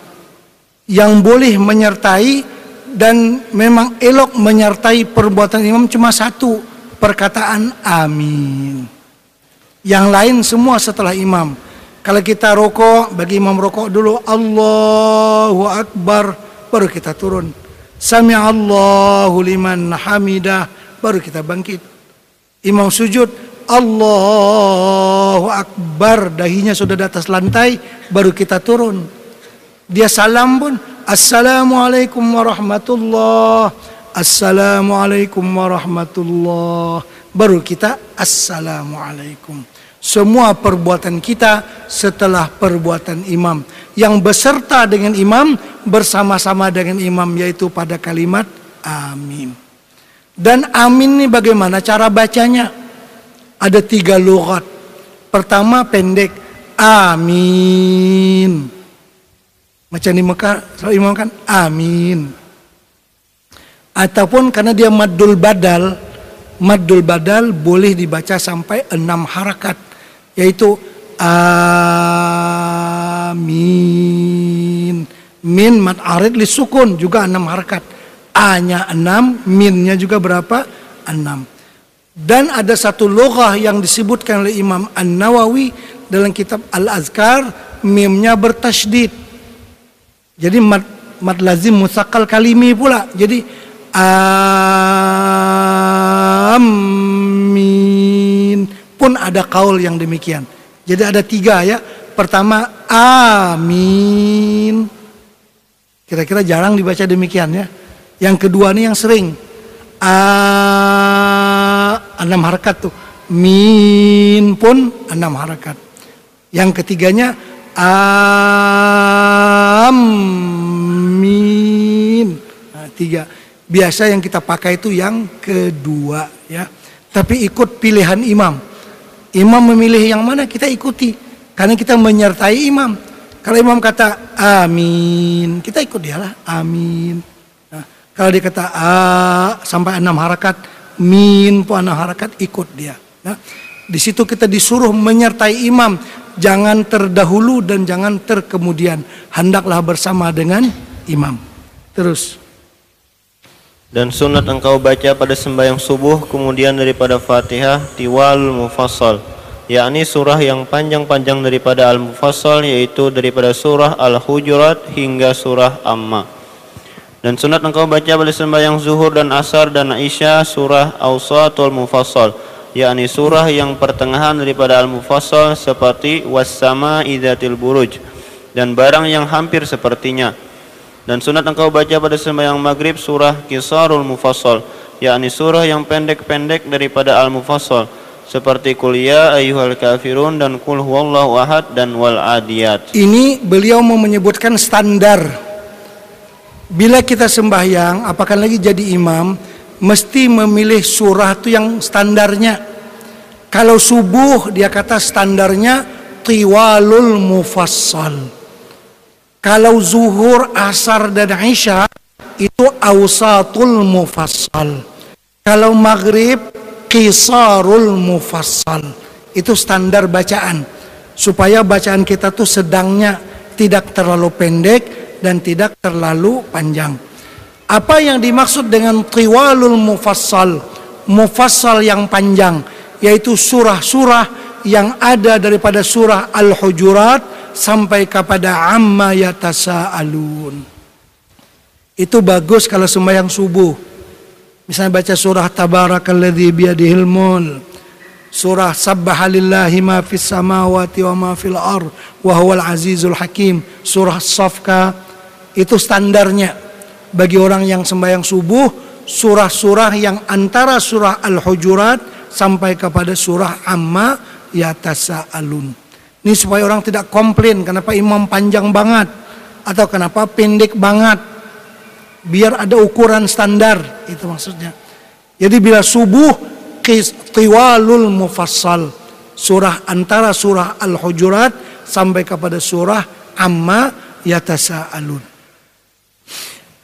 yang boleh menyertai dan memang elok menyertai perbuatan imam cuma satu perkataan amin. Yang lain semua setelah imam. Kalau kita rokok, bagi imam rokok dulu Allahu Akbar, baru kita turun. Sami Allahu liman hamidah, baru kita bangkit. Imam sujud Allahu Akbar dahinya sudah di atas lantai baru kita turun dia salam pun Assalamualaikum warahmatullah Assalamualaikum warahmatullah baru kita Assalamualaikum semua perbuatan kita setelah perbuatan imam yang beserta dengan imam bersama-sama dengan imam yaitu pada kalimat amin dan amin ini bagaimana cara bacanya ada tiga lugat. Pertama pendek, amin. Macam di Mekah, selalu imam kan, amin. Ataupun karena dia madul badal, madul badal boleh dibaca sampai enam harakat, yaitu amin. Min mad arid li sukun juga enam harakat. A-nya enam, minnya juga berapa? Enam. Dan ada satu loghah yang disebutkan oleh Imam An-Nawawi dalam kitab Al-Azkar, mimnya bertasydid. Jadi mad, mad lazim musakal kalimi pula. Jadi amin pun ada kaul yang demikian. Jadi ada tiga ya. Pertama amin. Kira-kira jarang dibaca demikian ya. Yang kedua nih yang sering. A enam harakat tuh. Min pun enam harakat. Yang ketiganya amin. Nah, tiga. Biasa yang kita pakai itu yang kedua ya. Tapi ikut pilihan imam. Imam memilih yang mana kita ikuti. Karena kita menyertai imam. Kalau imam kata amin, kita ikut dialah amin. Nah, kalau dia kata a sampai enam harakat, min pun enam harakat ikut dia. Nah, di situ kita disuruh menyertai imam, jangan terdahulu dan jangan terkemudian. Hendaklah bersama dengan imam. Terus Dan sunat engkau baca pada sembahyang subuh kemudian daripada Fatihah tiwal mufassal yakni surah yang panjang-panjang daripada Al-Mufassal yaitu daripada surah Al-Hujurat hingga surah Amma. Dan sunat engkau baca pada sembahyang zuhur dan asar dan isya surah Awsatul Mufassal yakni surah yang pertengahan daripada Al-Mufassal seperti Was-sama idzatil buruj dan barang yang hampir sepertinya. Dan sunat engkau baca pada sembahyang maghrib surah Kisarul Mufassal, yakni surah yang pendek-pendek daripada Al-Mufassal seperti kuliah ayyuhal kafirun dan kul huwallahu ahad dan wal adiyat. Ini beliau mau menyebutkan standar. Bila kita sembahyang, apakah lagi jadi imam, mesti memilih surah itu yang standarnya. Kalau subuh dia kata standarnya tiwalul mufassal. Kalau zuhur, asar dan isya itu ausatul mufassal. Kalau maghrib qisarul mufassal. Itu standar bacaan. Supaya bacaan kita tuh sedangnya tidak terlalu pendek dan tidak terlalu panjang. Apa yang dimaksud dengan tiwalul mufassal? Mufassal yang panjang yaitu surah-surah yang ada daripada surah Al-Hujurat sampai kepada amma yatasaalun. Itu bagus kalau sembahyang subuh. Misalnya baca surah Tabarakalladzi biyadihil mulk. Surah Sabbahalillahi ma fis samawati wa ma ar wa azizul hakim. Surah Safka itu standarnya bagi orang yang sembahyang subuh surah-surah yang antara surah Al-Hujurat sampai kepada surah Amma yatasaalun. Ini supaya orang tidak komplain kenapa imam panjang banget atau kenapa pendek banget. Biar ada ukuran standar itu maksudnya. Jadi bila subuh tiwalul mufassal surah antara surah Al-Hujurat sampai kepada surah Amma yatasaalun.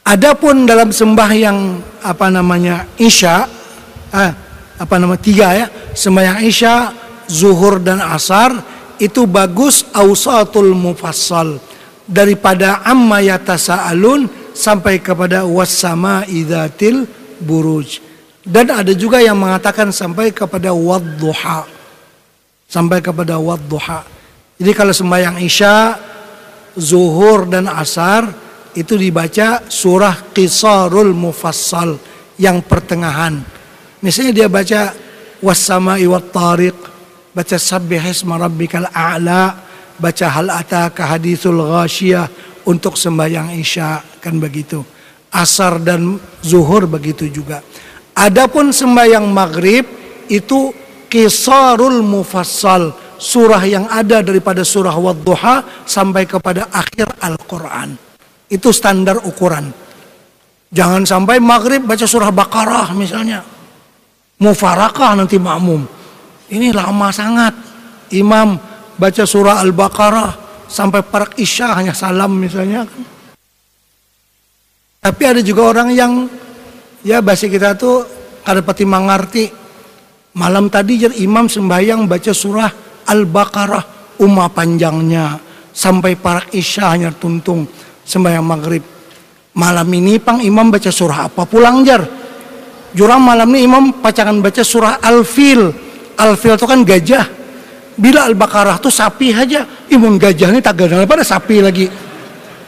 Adapun dalam sembahyang apa namanya Isya eh, apa nama tiga ya sembahyang Isya zuhur dan asar itu bagus ausatul mufassal. Daripada amma yatasaalun sampai kepada wasama idatil buruj. Dan ada juga yang mengatakan sampai kepada wadduha. Sampai kepada wadduha. Jadi kalau sembahyang Isya zuhur dan asar itu dibaca surah Qisarul Mufassal yang pertengahan. Misalnya dia baca Wassama'i wat Tariq, baca Sabbihisma Rabbikal A'la, baca Hal Ataka Hadithul Ghashiyah untuk sembahyang Isya kan begitu. Asar dan Zuhur begitu juga. Adapun sembahyang Maghrib itu Qisarul Mufassal, surah yang ada daripada surah Wadduha sampai kepada akhir Al-Qur'an. Itu standar ukuran. Jangan sampai maghrib baca surah Baqarah misalnya. Mufarakah nanti makmum. Ini lama sangat. Imam baca surah Al-Baqarah sampai parak isya hanya salam misalnya. Tapi ada juga orang yang ya bahasa kita tuh kada pati mengerti. Malam tadi jadi imam sembahyang baca surah Al-Baqarah umma panjangnya sampai parak isya hanya tuntung sembahyang maghrib. Malam ini pang imam baca surah apa pulang jar. Jurang malam ini imam pacangan baca surah Al-Fil. Al-Fil itu kan gajah. Bila Al-Baqarah tuh sapi aja. Imun gajah ini tak gadang pada sapi lagi.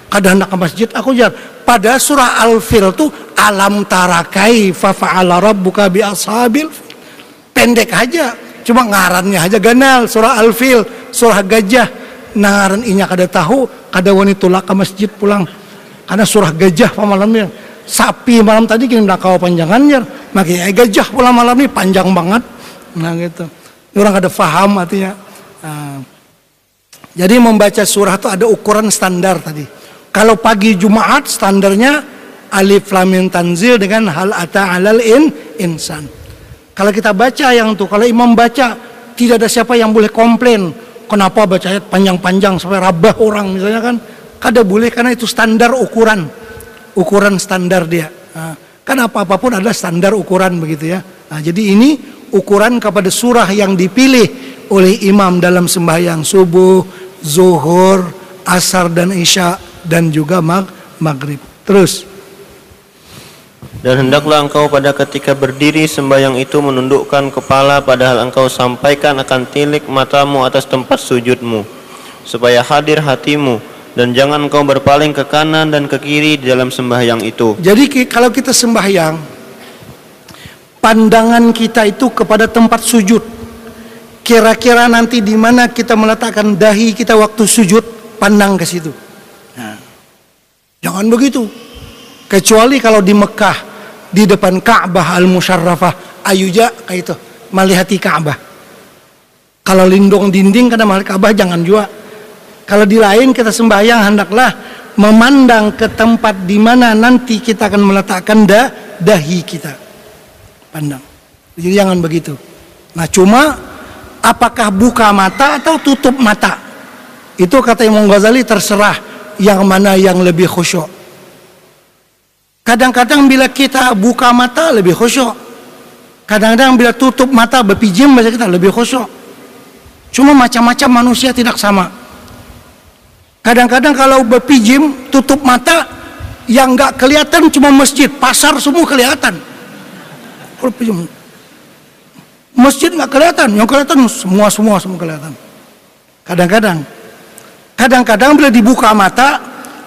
Kadang nak ke masjid aku jar. Pada surah Al-Fil alam tarakai fa'ala rabbuka bi ashabil pendek aja cuma ngarannya aja ganal surah Al-Fil surah gajah nangaran inya kada tahu kada wani tulak ke masjid pulang karena surah gajah pa malamnya sapi malam tadi kini nak kau panjangannya makanya gajah pulang malam ini panjang banget nah gitu orang kada faham artinya nah, jadi membaca surah itu ada ukuran standar tadi kalau pagi Jumat standarnya alif lam tanzil dengan hal ata alal in insan kalau kita baca yang tuh kalau imam baca tidak ada siapa yang boleh komplain Kenapa baca ayat panjang-panjang sampai rabah orang misalnya kan? Kada boleh karena itu standar ukuran. Ukuran standar dia. Nah, kan apa-apapun ada standar ukuran begitu ya. Nah, jadi ini ukuran kepada surah yang dipilih oleh imam dalam sembahyang subuh, zuhur, asar dan isya dan juga mag maghrib. Terus dan hendaklah engkau pada ketika berdiri sembahyang itu menundukkan kepala padahal engkau sampaikan akan tilik matamu atas tempat sujudmu supaya hadir hatimu dan jangan engkau berpaling ke kanan dan ke kiri di dalam sembahyang itu. Jadi kalau kita sembahyang pandangan kita itu kepada tempat sujud. Kira-kira nanti di mana kita meletakkan dahi kita waktu sujud, pandang ke situ. Nah, jangan begitu. Kecuali kalau di Mekah, di depan Ka'bah Al-Musharrafah, ayuja kayak itu, melihati Ka'bah. Kalau lindung dinding karena melihat Ka'bah jangan juga. Kalau di lain kita sembahyang hendaklah memandang ke tempat di mana nanti kita akan meletakkan dah, dahi kita. Pandang. Jadi jangan begitu. Nah cuma apakah buka mata atau tutup mata? Itu kata Imam Ghazali terserah yang mana yang lebih khusyuk. Kadang-kadang bila kita buka mata lebih khusyuk. Kadang-kadang bila tutup mata berpijim baca kita lebih khusyuk. Cuma macam-macam manusia tidak sama. Kadang-kadang kalau berpijim, tutup mata, yang nggak kelihatan cuma masjid, pasar semua kelihatan. Masjid nggak kelihatan, yang kelihatan semua semua semua kelihatan. Kadang-kadang, kadang-kadang bila dibuka mata,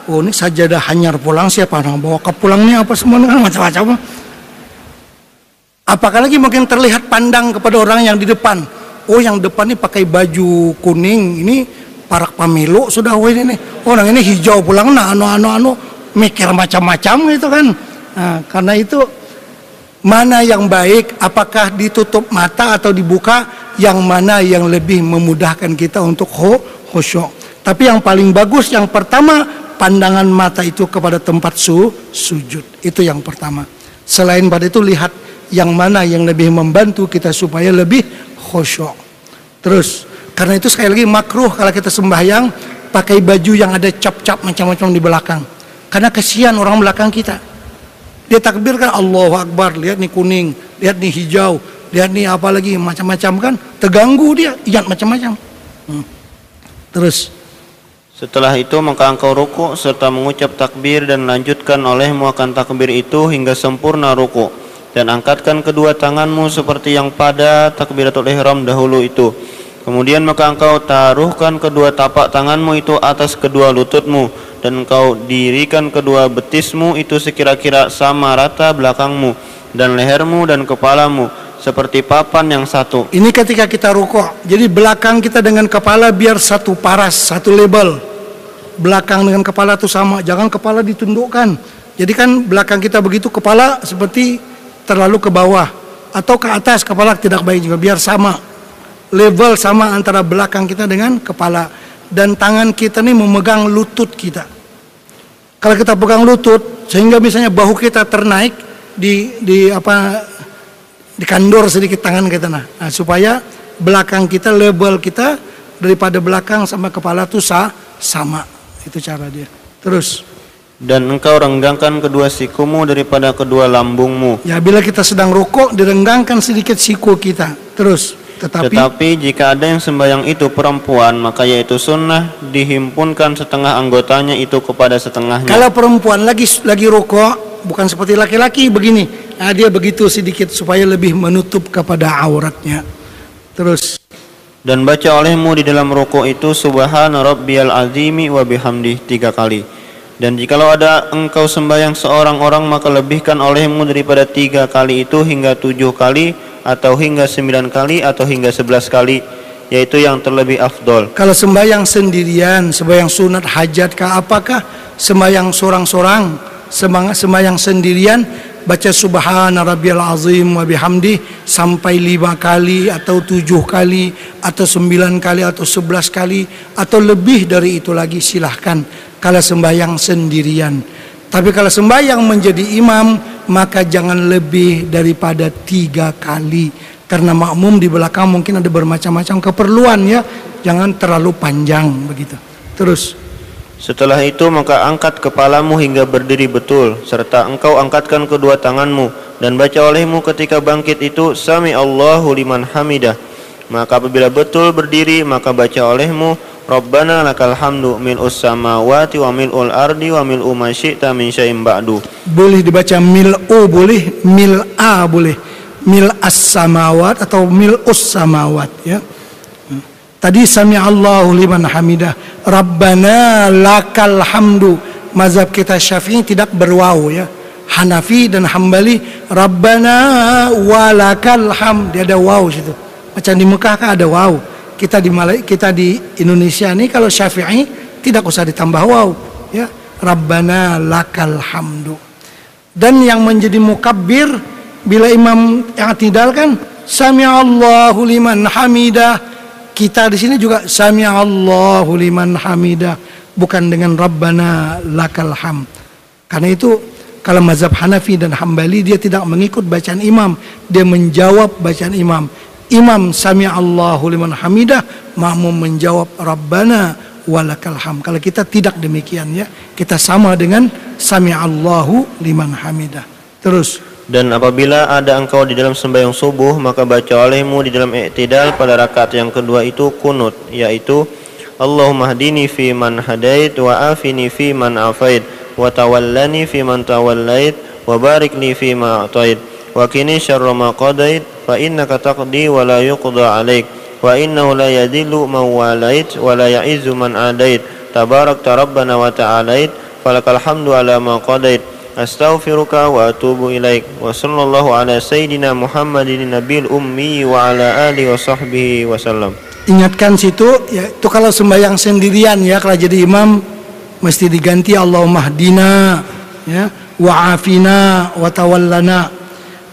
oh ini sajadah hanyar pulang siapa yang bawa ke pulangnya apa semua macam-macam. Apalagi mungkin terlihat pandang kepada orang yang di depan. Oh yang depan ini pakai baju kuning ini parak pemilu sudah wih ini orang ini hijau pulang nah anu anu anu mikir macam-macam gitu kan nah, karena itu mana yang baik? Apakah ditutup mata atau dibuka? Yang mana yang lebih memudahkan kita untuk khusyuk tapi yang paling bagus yang pertama pandangan mata itu kepada tempat su sujud. Itu yang pertama. Selain pada itu lihat yang mana yang lebih membantu kita supaya lebih khusyuk terus karena itu sekali lagi makruh kalau kita sembahyang pakai baju yang ada cap-cap macam-macam di belakang. Karena kesian orang belakang kita. Dia takbirkan Allahu Akbar, lihat nih kuning, lihat nih hijau, lihat nih apa lagi macam-macam kan, terganggu dia, ingat macam-macam. Hmm. Terus setelah itu maka engkau ruku serta mengucap takbir dan lanjutkan olehmu akan takbir itu hingga sempurna ruku dan angkatkan kedua tanganmu seperti yang pada takbiratul ihram dahulu itu Kemudian maka engkau taruhkan kedua tapak tanganmu itu atas kedua lututmu dan engkau dirikan kedua betismu itu sekira-kira sama rata belakangmu dan lehermu dan kepalamu seperti papan yang satu. Ini ketika kita rukuk. Jadi belakang kita dengan kepala biar satu paras, satu label. Belakang dengan kepala itu sama, jangan kepala ditundukkan. Jadi kan belakang kita begitu kepala seperti terlalu ke bawah atau ke atas kepala tidak baik juga biar sama level sama antara belakang kita dengan kepala dan tangan kita ini memegang lutut kita. Kalau kita pegang lutut sehingga misalnya bahu kita ternaik di di apa di kandor sedikit tangan kita nah, nah supaya belakang kita level kita daripada belakang sama kepala itu sah, sama itu cara dia. Terus dan engkau renggangkan kedua sikumu daripada kedua lambungmu. Ya bila kita sedang rukuk direnggangkan sedikit siku kita. Terus tetapi, Tetapi jika ada yang sembahyang itu perempuan, maka yaitu sunnah dihimpunkan setengah anggotanya itu kepada setengahnya. Kalau perempuan lagi lagi rokok, bukan seperti laki-laki begini, nah, dia begitu sedikit supaya lebih menutup kepada auratnya. Terus dan baca olehmu di dalam rokok itu subhana rabbiyal azimi wa bihamdi tiga kali. Dan jikalau ada engkau sembahyang seorang orang maka lebihkan olehmu daripada tiga kali itu hingga tujuh kali atau hingga sembilan kali atau hingga sebelas kali yaitu yang terlebih afdol. Kalau sembahyang sendirian, sembahyang sunat hajat kah apakah sembahyang seorang-seorang, sembahyang sendirian baca subhana rabbiyal azim wa bihamdi sampai lima kali atau tujuh kali atau sembilan kali atau sebelas kali atau lebih dari itu lagi silahkan kalau sembahyang sendirian. Tapi kalau sembahyang menjadi imam maka jangan lebih daripada tiga kali. Karena makmum di belakang mungkin ada bermacam-macam keperluan ya. Jangan terlalu panjang begitu. Terus. Setelah itu maka angkat kepalamu hingga berdiri betul serta engkau angkatkan kedua tanganmu dan baca olehmu ketika bangkit itu sami Allahu liman hamidah. Maka apabila betul berdiri maka baca olehmu Rabbana lakal hamdu mil'us samawati wa mil'ul ardi wa mil'u ma min syai'in ba'du. Boleh dibaca mil'u boleh, mil'a boleh. Mil'as samawat atau mil'us samawat ya. Tadi sami Allahu liman hamidah. Rabbana lakal hamdu. Mazhab kita Syafi'i tidak berwaw ya. Hanafi dan Hambali Rabbana walakal ham dia ada wow situ macam di Mekah kan ada wow kita di Malay kita di Indonesia ini kalau Syafi'i tidak usah ditambah wow ya. Rabbana lakal hamdu. Dan yang menjadi mukabbir bila imam yang tidak kan Sami Allahu liman hamidah. Kita di sini juga Sami Allahu liman hamidah. Bukan dengan Rabbana lakal ham. Karena itu kalau mazhab Hanafi dan Hambali dia tidak mengikut bacaan imam. Dia menjawab bacaan imam imam Sami Allahu liman hamidah. Makmum menjawab Rabbana walakal ham kalau kita tidak demikian ya kita sama dengan Sami Allahu liman hamidah. Terus Dan apabila ada engkau di dalam sembahyang subuh Maka baca olehmu di dalam i'tidal pada rakaat yang kedua itu kunut Yaitu Allahumma hadini fi man hadait Wa afini fi man afait Wa tawallani fi man tawallait Wa barik li fi ma a'tait Wa kini syarra ma qadait Fa innaka taqdi wa la yuqda alaik. Wa innahu la yadillu man walait Wa la ya'izu man adait. Tabarak rabbana wa ta'alait Falakal hamdu ala ma qadait. Astaghfiruka wa atubu ilaik. Wa sallallahu ala sayyidina Muhammadin Nabil ummi wa ala alihi wa sahbihi wasallam ingatkan situ ya itu kalau sembahyang sendirian ya kalau jadi imam mesti diganti Allahumma hdina ya wa afina wa tawallana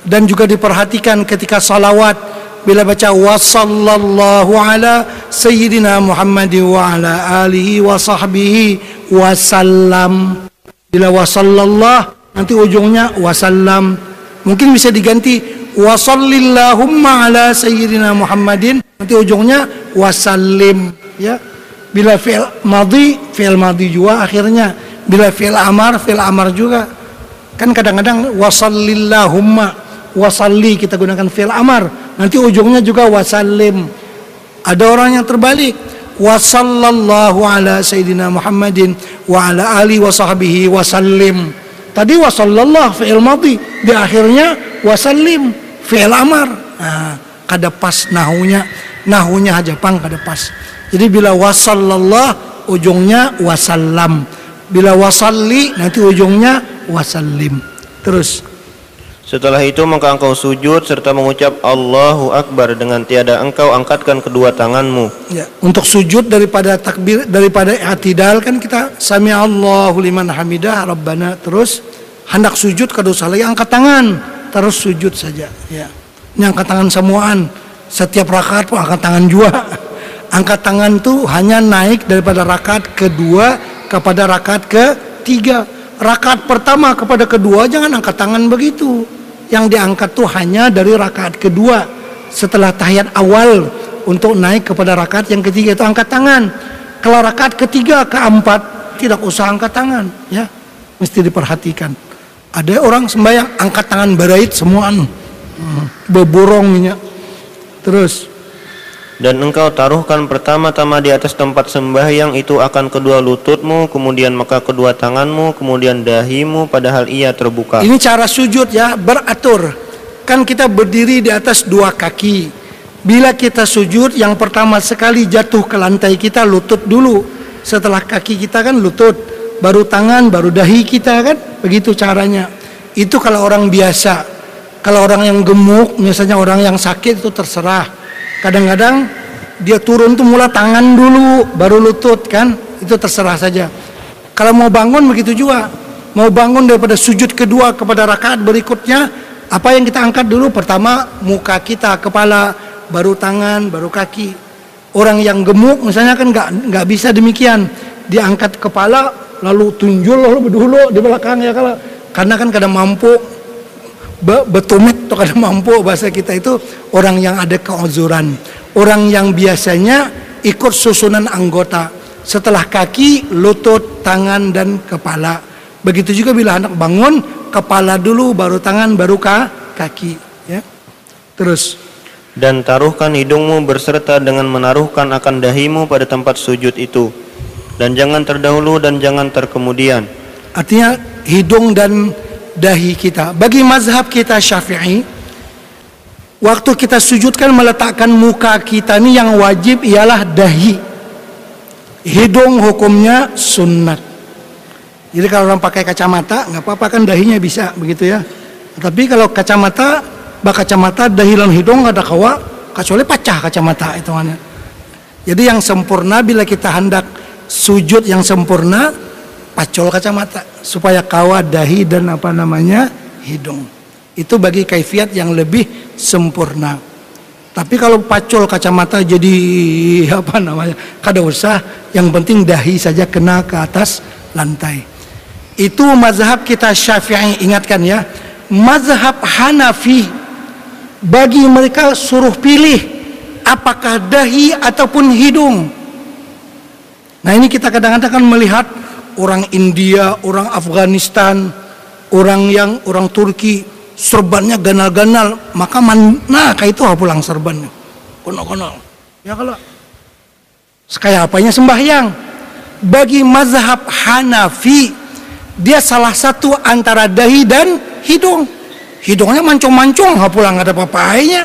dan juga diperhatikan ketika salawat. Bila baca wa sallallahu ala sayyidina Muhammad wa ala alihi wa sahbihi wasallam bila wa sallallahu nanti ujungnya wasallam mungkin bisa diganti wa sallillahumma ala sayyidina Muhammadin. Nanti ujungnya wasallim ya. Bila fi'il madhi fi'il madhi juga akhirnya. Bila fi'il amar fi'il amar juga. Kan kadang-kadang wasallillahumma wasalli kita gunakan fi'il amar. Nanti ujungnya juga wasallim. Ada orang yang terbalik. Wa sallallahu ala sayyidina Muhammadin wa ala ali wa sahbihi wasallim. Tadi wa sallallahu fi'il madhi. Di akhirnya wasallim fi'il amar. Nah, kada pas nahunya. Nahunya aja pang kada pas. Jadi bila wasallallah ujungnya wasallam. Bila wasalli nanti ujungnya wasallim. Terus Setelah itu maka engkau sujud serta mengucap Allahu Akbar dengan tiada engkau angkatkan kedua tanganmu. Ya untuk sujud daripada takbir daripada i'tidal kan kita sami Allahu liman hamidah rabbana terus hendak sujud kada usah lagi angkat tangan terus sujud saja ya. Ini angkat tangan semuaan setiap rakaat pun angkat tangan juga. Angkat tangan tuh hanya naik daripada rakaat kedua kepada rakaat ketiga. Rakaat pertama kepada kedua jangan angkat tangan begitu yang diangkat tuh hanya dari rakaat kedua setelah tahiyat awal untuk naik kepada rakaat yang ketiga itu angkat tangan. Kalau rakaat ketiga keempat tidak usah angkat tangan ya. Mesti diperhatikan. Ada orang sembahyang angkat tangan berait semuaan hmm, beborong minyak terus Dan engkau taruhkan pertama-tama di atas tempat sembahyang itu akan kedua lututmu Kemudian maka kedua tanganmu Kemudian dahimu padahal ia terbuka Ini cara sujud ya, beratur. Kan kita berdiri di atas dua kaki. Bila kita sujud, yang pertama sekali jatuh ke lantai kita lutut dulu. Setelah kaki kita kan lutut, baru tangan, baru dahi kita kan. Begitu caranya. Itu kalau orang biasa. Kalau orang yang gemuk, misalnya orang yang sakit itu terserah. Kadang-kadang dia turun tuh mula tangan dulu, baru lutut kan. Itu terserah saja. Kalau mau bangun begitu juga. Mau bangun daripada sujud kedua kepada rakaat berikutnya, apa yang kita angkat dulu? Pertama muka kita, kepala, baru tangan, baru kaki. Orang yang gemuk misalnya kan nggak nggak bisa demikian. Dia angkat kepala, lalu tunjul lalu dulu di belakang ya kalau karena kan kadang mampu be- betumit atau kadang mampu bahasa kita itu orang yang ada keuzuran. Orang yang biasanya ikut susunan anggota. Setelah kaki, lutut, tangan dan kepala. Begitu juga bila anak bangun, kepala dulu, baru tangan, baru ka, kaki. Ya. Terus, Dan taruhkan hidungmu berserta dengan menaruhkan akan dahimu pada tempat sujud itu Dan jangan terdahulu dan jangan terkemudian artinya hidung dan dahi kita. Bagi mazhab kita syafi'i, waktu kita sujudkan meletakkan muka kita ini yang wajib ialah dahi. Hidung hukumnya sunnat. Jadi kalau orang pakai kacamata nggak apa-apa kan dahinya bisa begitu ya. Tapi kalau kacamata bak kacamata dahi lan hidung ada kawa kecuali pecah kacamata itu mana. Jadi yang sempurna bila kita hendak sujud yang sempurna pacol kacamata supaya kawa dahi dan apa namanya hidung. Itu bagi kaifiat yang lebih sempurna. Tapi kalau pacol kacamata jadi apa namanya? Kada usah, yang penting dahi saja kena ke atas lantai. Itu mazhab kita Syafi'i ingatkan ya. Mazhab Hanafi bagi mereka suruh pilih apakah dahi ataupun hidung. Nah ini kita kadang-kadang kan melihat orang India, orang Afghanistan, orang yang orang Turki serbannya ganal-ganal. Maka mana kayak itu pulang serbannya? Kono-kono. Ya kalau sekaya apanya sembahyang? Bagi mazhab Hanafi dia salah satu antara dahi dan hidung. Hidungnya mancung-mancung pulang ada apa-apanya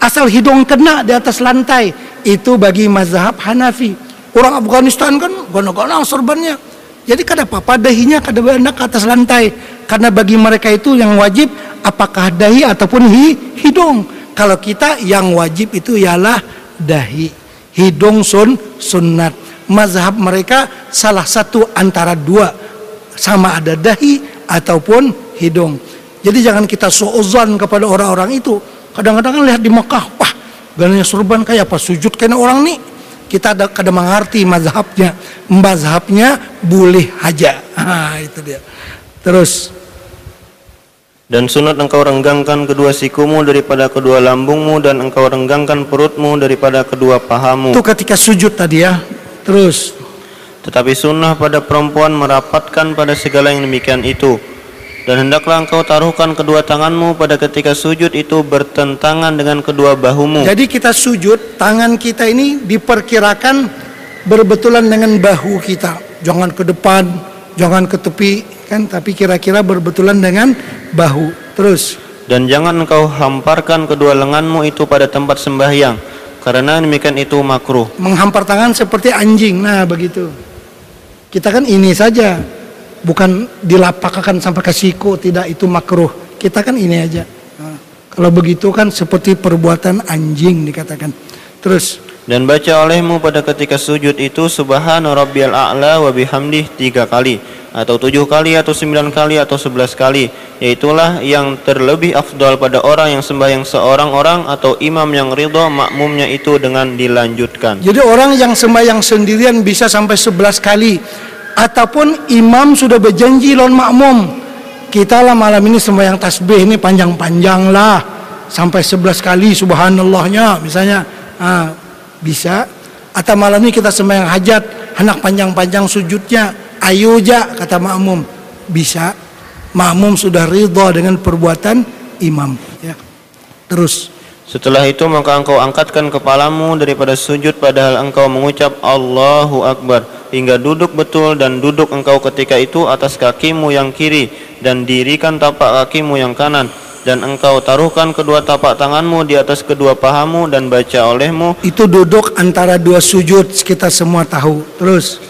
asal hidung kena di atas lantai itu bagi mazhab Hanafi. Orang Afghanistan kan gono-gono serbannya jadi kada apa-apa dahinya kada enak ke atas lantai karena bagi mereka itu yang wajib apakah dahi ataupun hi, hidung. Kalau kita yang wajib itu ialah dahi. Hidung sun sunnat. Mazhab mereka salah satu antara dua. Sama ada dahi ataupun hidung. Jadi jangan kita suuzon kepada orang-orang itu. Kadang-kadang kan lihat di Mekah, wah gananya surban kayak apa sujud kena orang nih. Kita ada kadang mengerti mazhabnya. Mazhabnya boleh aja. Ah, itu dia. Terus dan sunat engkau renggangkan kedua sikumu daripada kedua lambungmu dan engkau renggangkan perutmu daripada kedua pahamu. Itu ketika sujud tadi ya. Terus. Tetapi sunnah pada perempuan merapatkan pada segala yang demikian itu. Dan hendaklah engkau taruhkan kedua tanganmu pada ketika sujud itu bertentangan dengan kedua bahumu. Jadi kita sujud, tangan kita ini diperkirakan berbetulan dengan bahu kita. Jangan ke depan, jangan ke tepi kan? Tapi kira-kira berbetulan dengan bahu. Terus. Dan jangan engkau hamparkan kedua lenganmu itu pada tempat sembahyang karena demikian itu makruh. Menghampar tangan seperti anjing. Nah begitu. Kita kan ini saja bukan dilapakakan sampai ke siku tidak itu makruh. Kita kan ini aja. Nah, kalau begitu kan seperti perbuatan anjing dikatakan. Terus dan baca olehmu pada ketika sujud itu subhana rabbiyal a'la wa bihamdih tiga kali. Atau tujuh kali atau sembilan kali atau sebelas kali. Yaitulah yang terlebih afdal pada orang yang sembahyang seorang orang atau imam yang ridho makmumnya itu dengan dilanjutkan. Jadi orang yang sembahyang sendirian bisa sampai sebelas kali ataupun imam sudah berjanji lawan makmum kita lah malam ini sembahyang tasbih ini panjang-panjang lah. Sampai sebelas kali subhanallahnya misalnya. Ah, bisa. Atau malam ini kita sembahyang hajat hendak panjang-panjang sujudnya ayo ja kata makmum. Bisa. Makmum sudah ridha dengan perbuatan imam. Ya. Terus setelah itu maka engkau angkatkan kepalamu daripada sujud padahal engkau mengucap Allahu Akbar. Hingga duduk betul dan duduk engkau ketika itu atas kakimu yang kiri dan dirikan tapak kakimu yang kanan. Dan engkau taruhkan kedua tapak tanganmu di atas kedua pahamu dan baca olehmu. Itu duduk antara dua sujud kita semua tahu. Terus.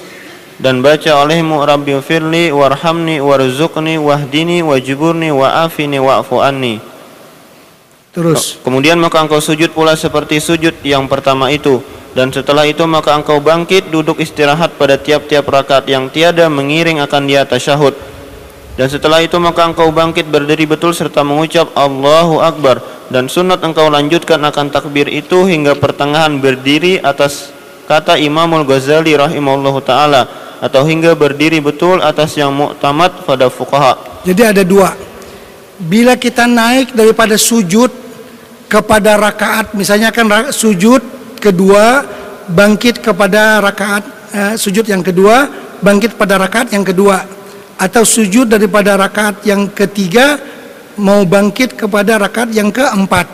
Dan baca olehmu Rabbi firli warhamni warzuqni wahdini wajburni wa'afini wa'fu anni terus. Kemudian maka engkau sujud pula seperti sujud yang pertama itu. Dan setelah itu maka engkau bangkit duduk istirahat pada tiap-tiap rakaat yang tiada mengiring akan dia tasyahud dan setelah itu maka engkau bangkit berdiri betul serta mengucap Allahu Akbar. Dan sunat engkau lanjutkan akan takbir itu hingga pertengahan berdiri atas kata Imamul Ghazali rahimahullahu taala. Atau hingga berdiri betul atas yang muktamad pada fuqaha. Jadi ada dua. Bila kita naik daripada sujud kepada rakaat misalnya kan sujud kedua bangkit kepada rakaat eh, sujud yang kedua bangkit pada rakaat yang kedua atau sujud daripada rakaat yang ketiga mau bangkit kepada rakaat yang keempat.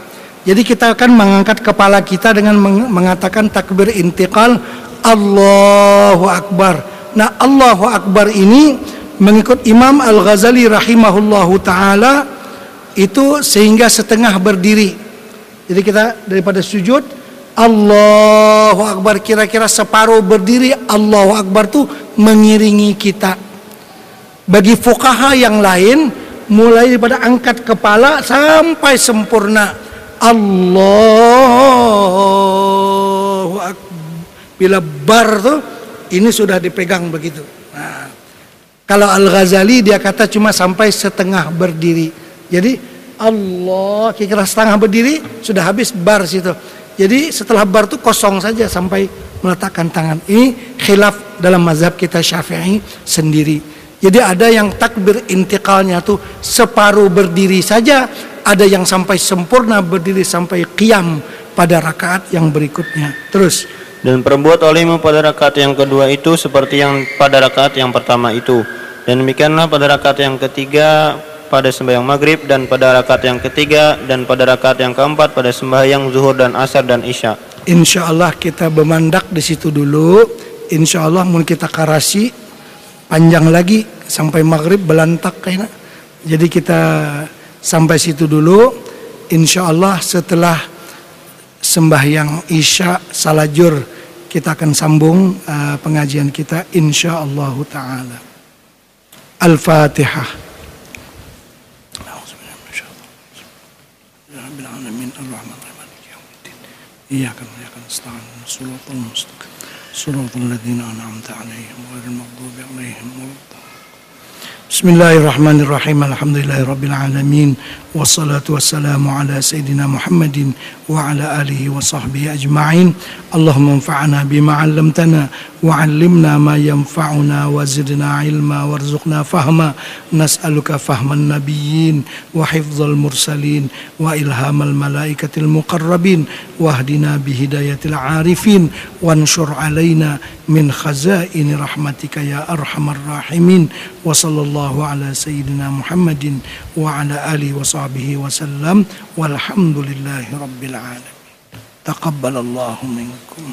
Jadi kita akan mengangkat kepala kita dengan mengatakan takbir intiqal Allahu Akbar. Nah Allahu Akbar ini mengikut Imam Al-Ghazali rahimahullahu taala itu sehingga setengah berdiri. Jadi kita daripada sujud Allahu Akbar kira-kira separuh berdiri Allahu Akbar tuh mengiringi kita Bagi fukaha yang lain mulai daripada angkat kepala sampai sempurna Allahu Akbar. Bila bar tuh ini sudah dipegang begitu. Nah, kalau Al Ghazali dia kata cuma sampai setengah berdiri. Jadi Allah kira setengah berdiri sudah habis bar situ. Jadi setelah bar tuh kosong saja sampai meletakkan tangan. Ini khilaf dalam mazhab kita Syafi'i sendiri. Jadi ada yang takbir intikalnya tuh separuh berdiri saja, ada yang sampai sempurna berdiri sampai qiyam pada rakaat yang berikutnya. Terus dan perbuat olehmu pada rakaat yang kedua itu seperti yang pada rakaat yang pertama itu. Dan demikianlah pada rakaat yang ketiga pada sembahyang maghrib dan pada rakaat yang ketiga dan pada rakaat yang keempat pada sembahyang zuhur dan asar dan isya. Insya Allah kita bermandak di situ dulu. Insya Allah mau kita karasi panjang lagi sampai maghrib belantak kayaknya. Jadi kita sampai situ dulu. Insya Allah setelah sembahyang isya salajur kita akan sambung uh, pengajian kita insya Allah taala. Al-Fatihah. إياك وإياك نستعين صراط المستقيم. صراط الذين أنعمت عليهم غير المغضوب عليهم ولا بسم الله الرحمن الرحيم الحمد لله رب العالمين والصلاة والسلام على سيدنا محمد وعلى آله وصحبه أجمعين اللهم انفعنا بما علمتنا وعلمنا ما ينفعنا وزدنا علما وارزقنا فهما نسألك فهم النبيين وحفظ المرسلين وإلهام الملائكة المقربين واهدنا بهداية العارفين وانشر علينا من خزائن رحمتك يا أرحم الراحمين وصلى الله على سيدنا محمد وعلى آله وصحبه وسلم والحمد لله رب العالمين تقبل الله منكم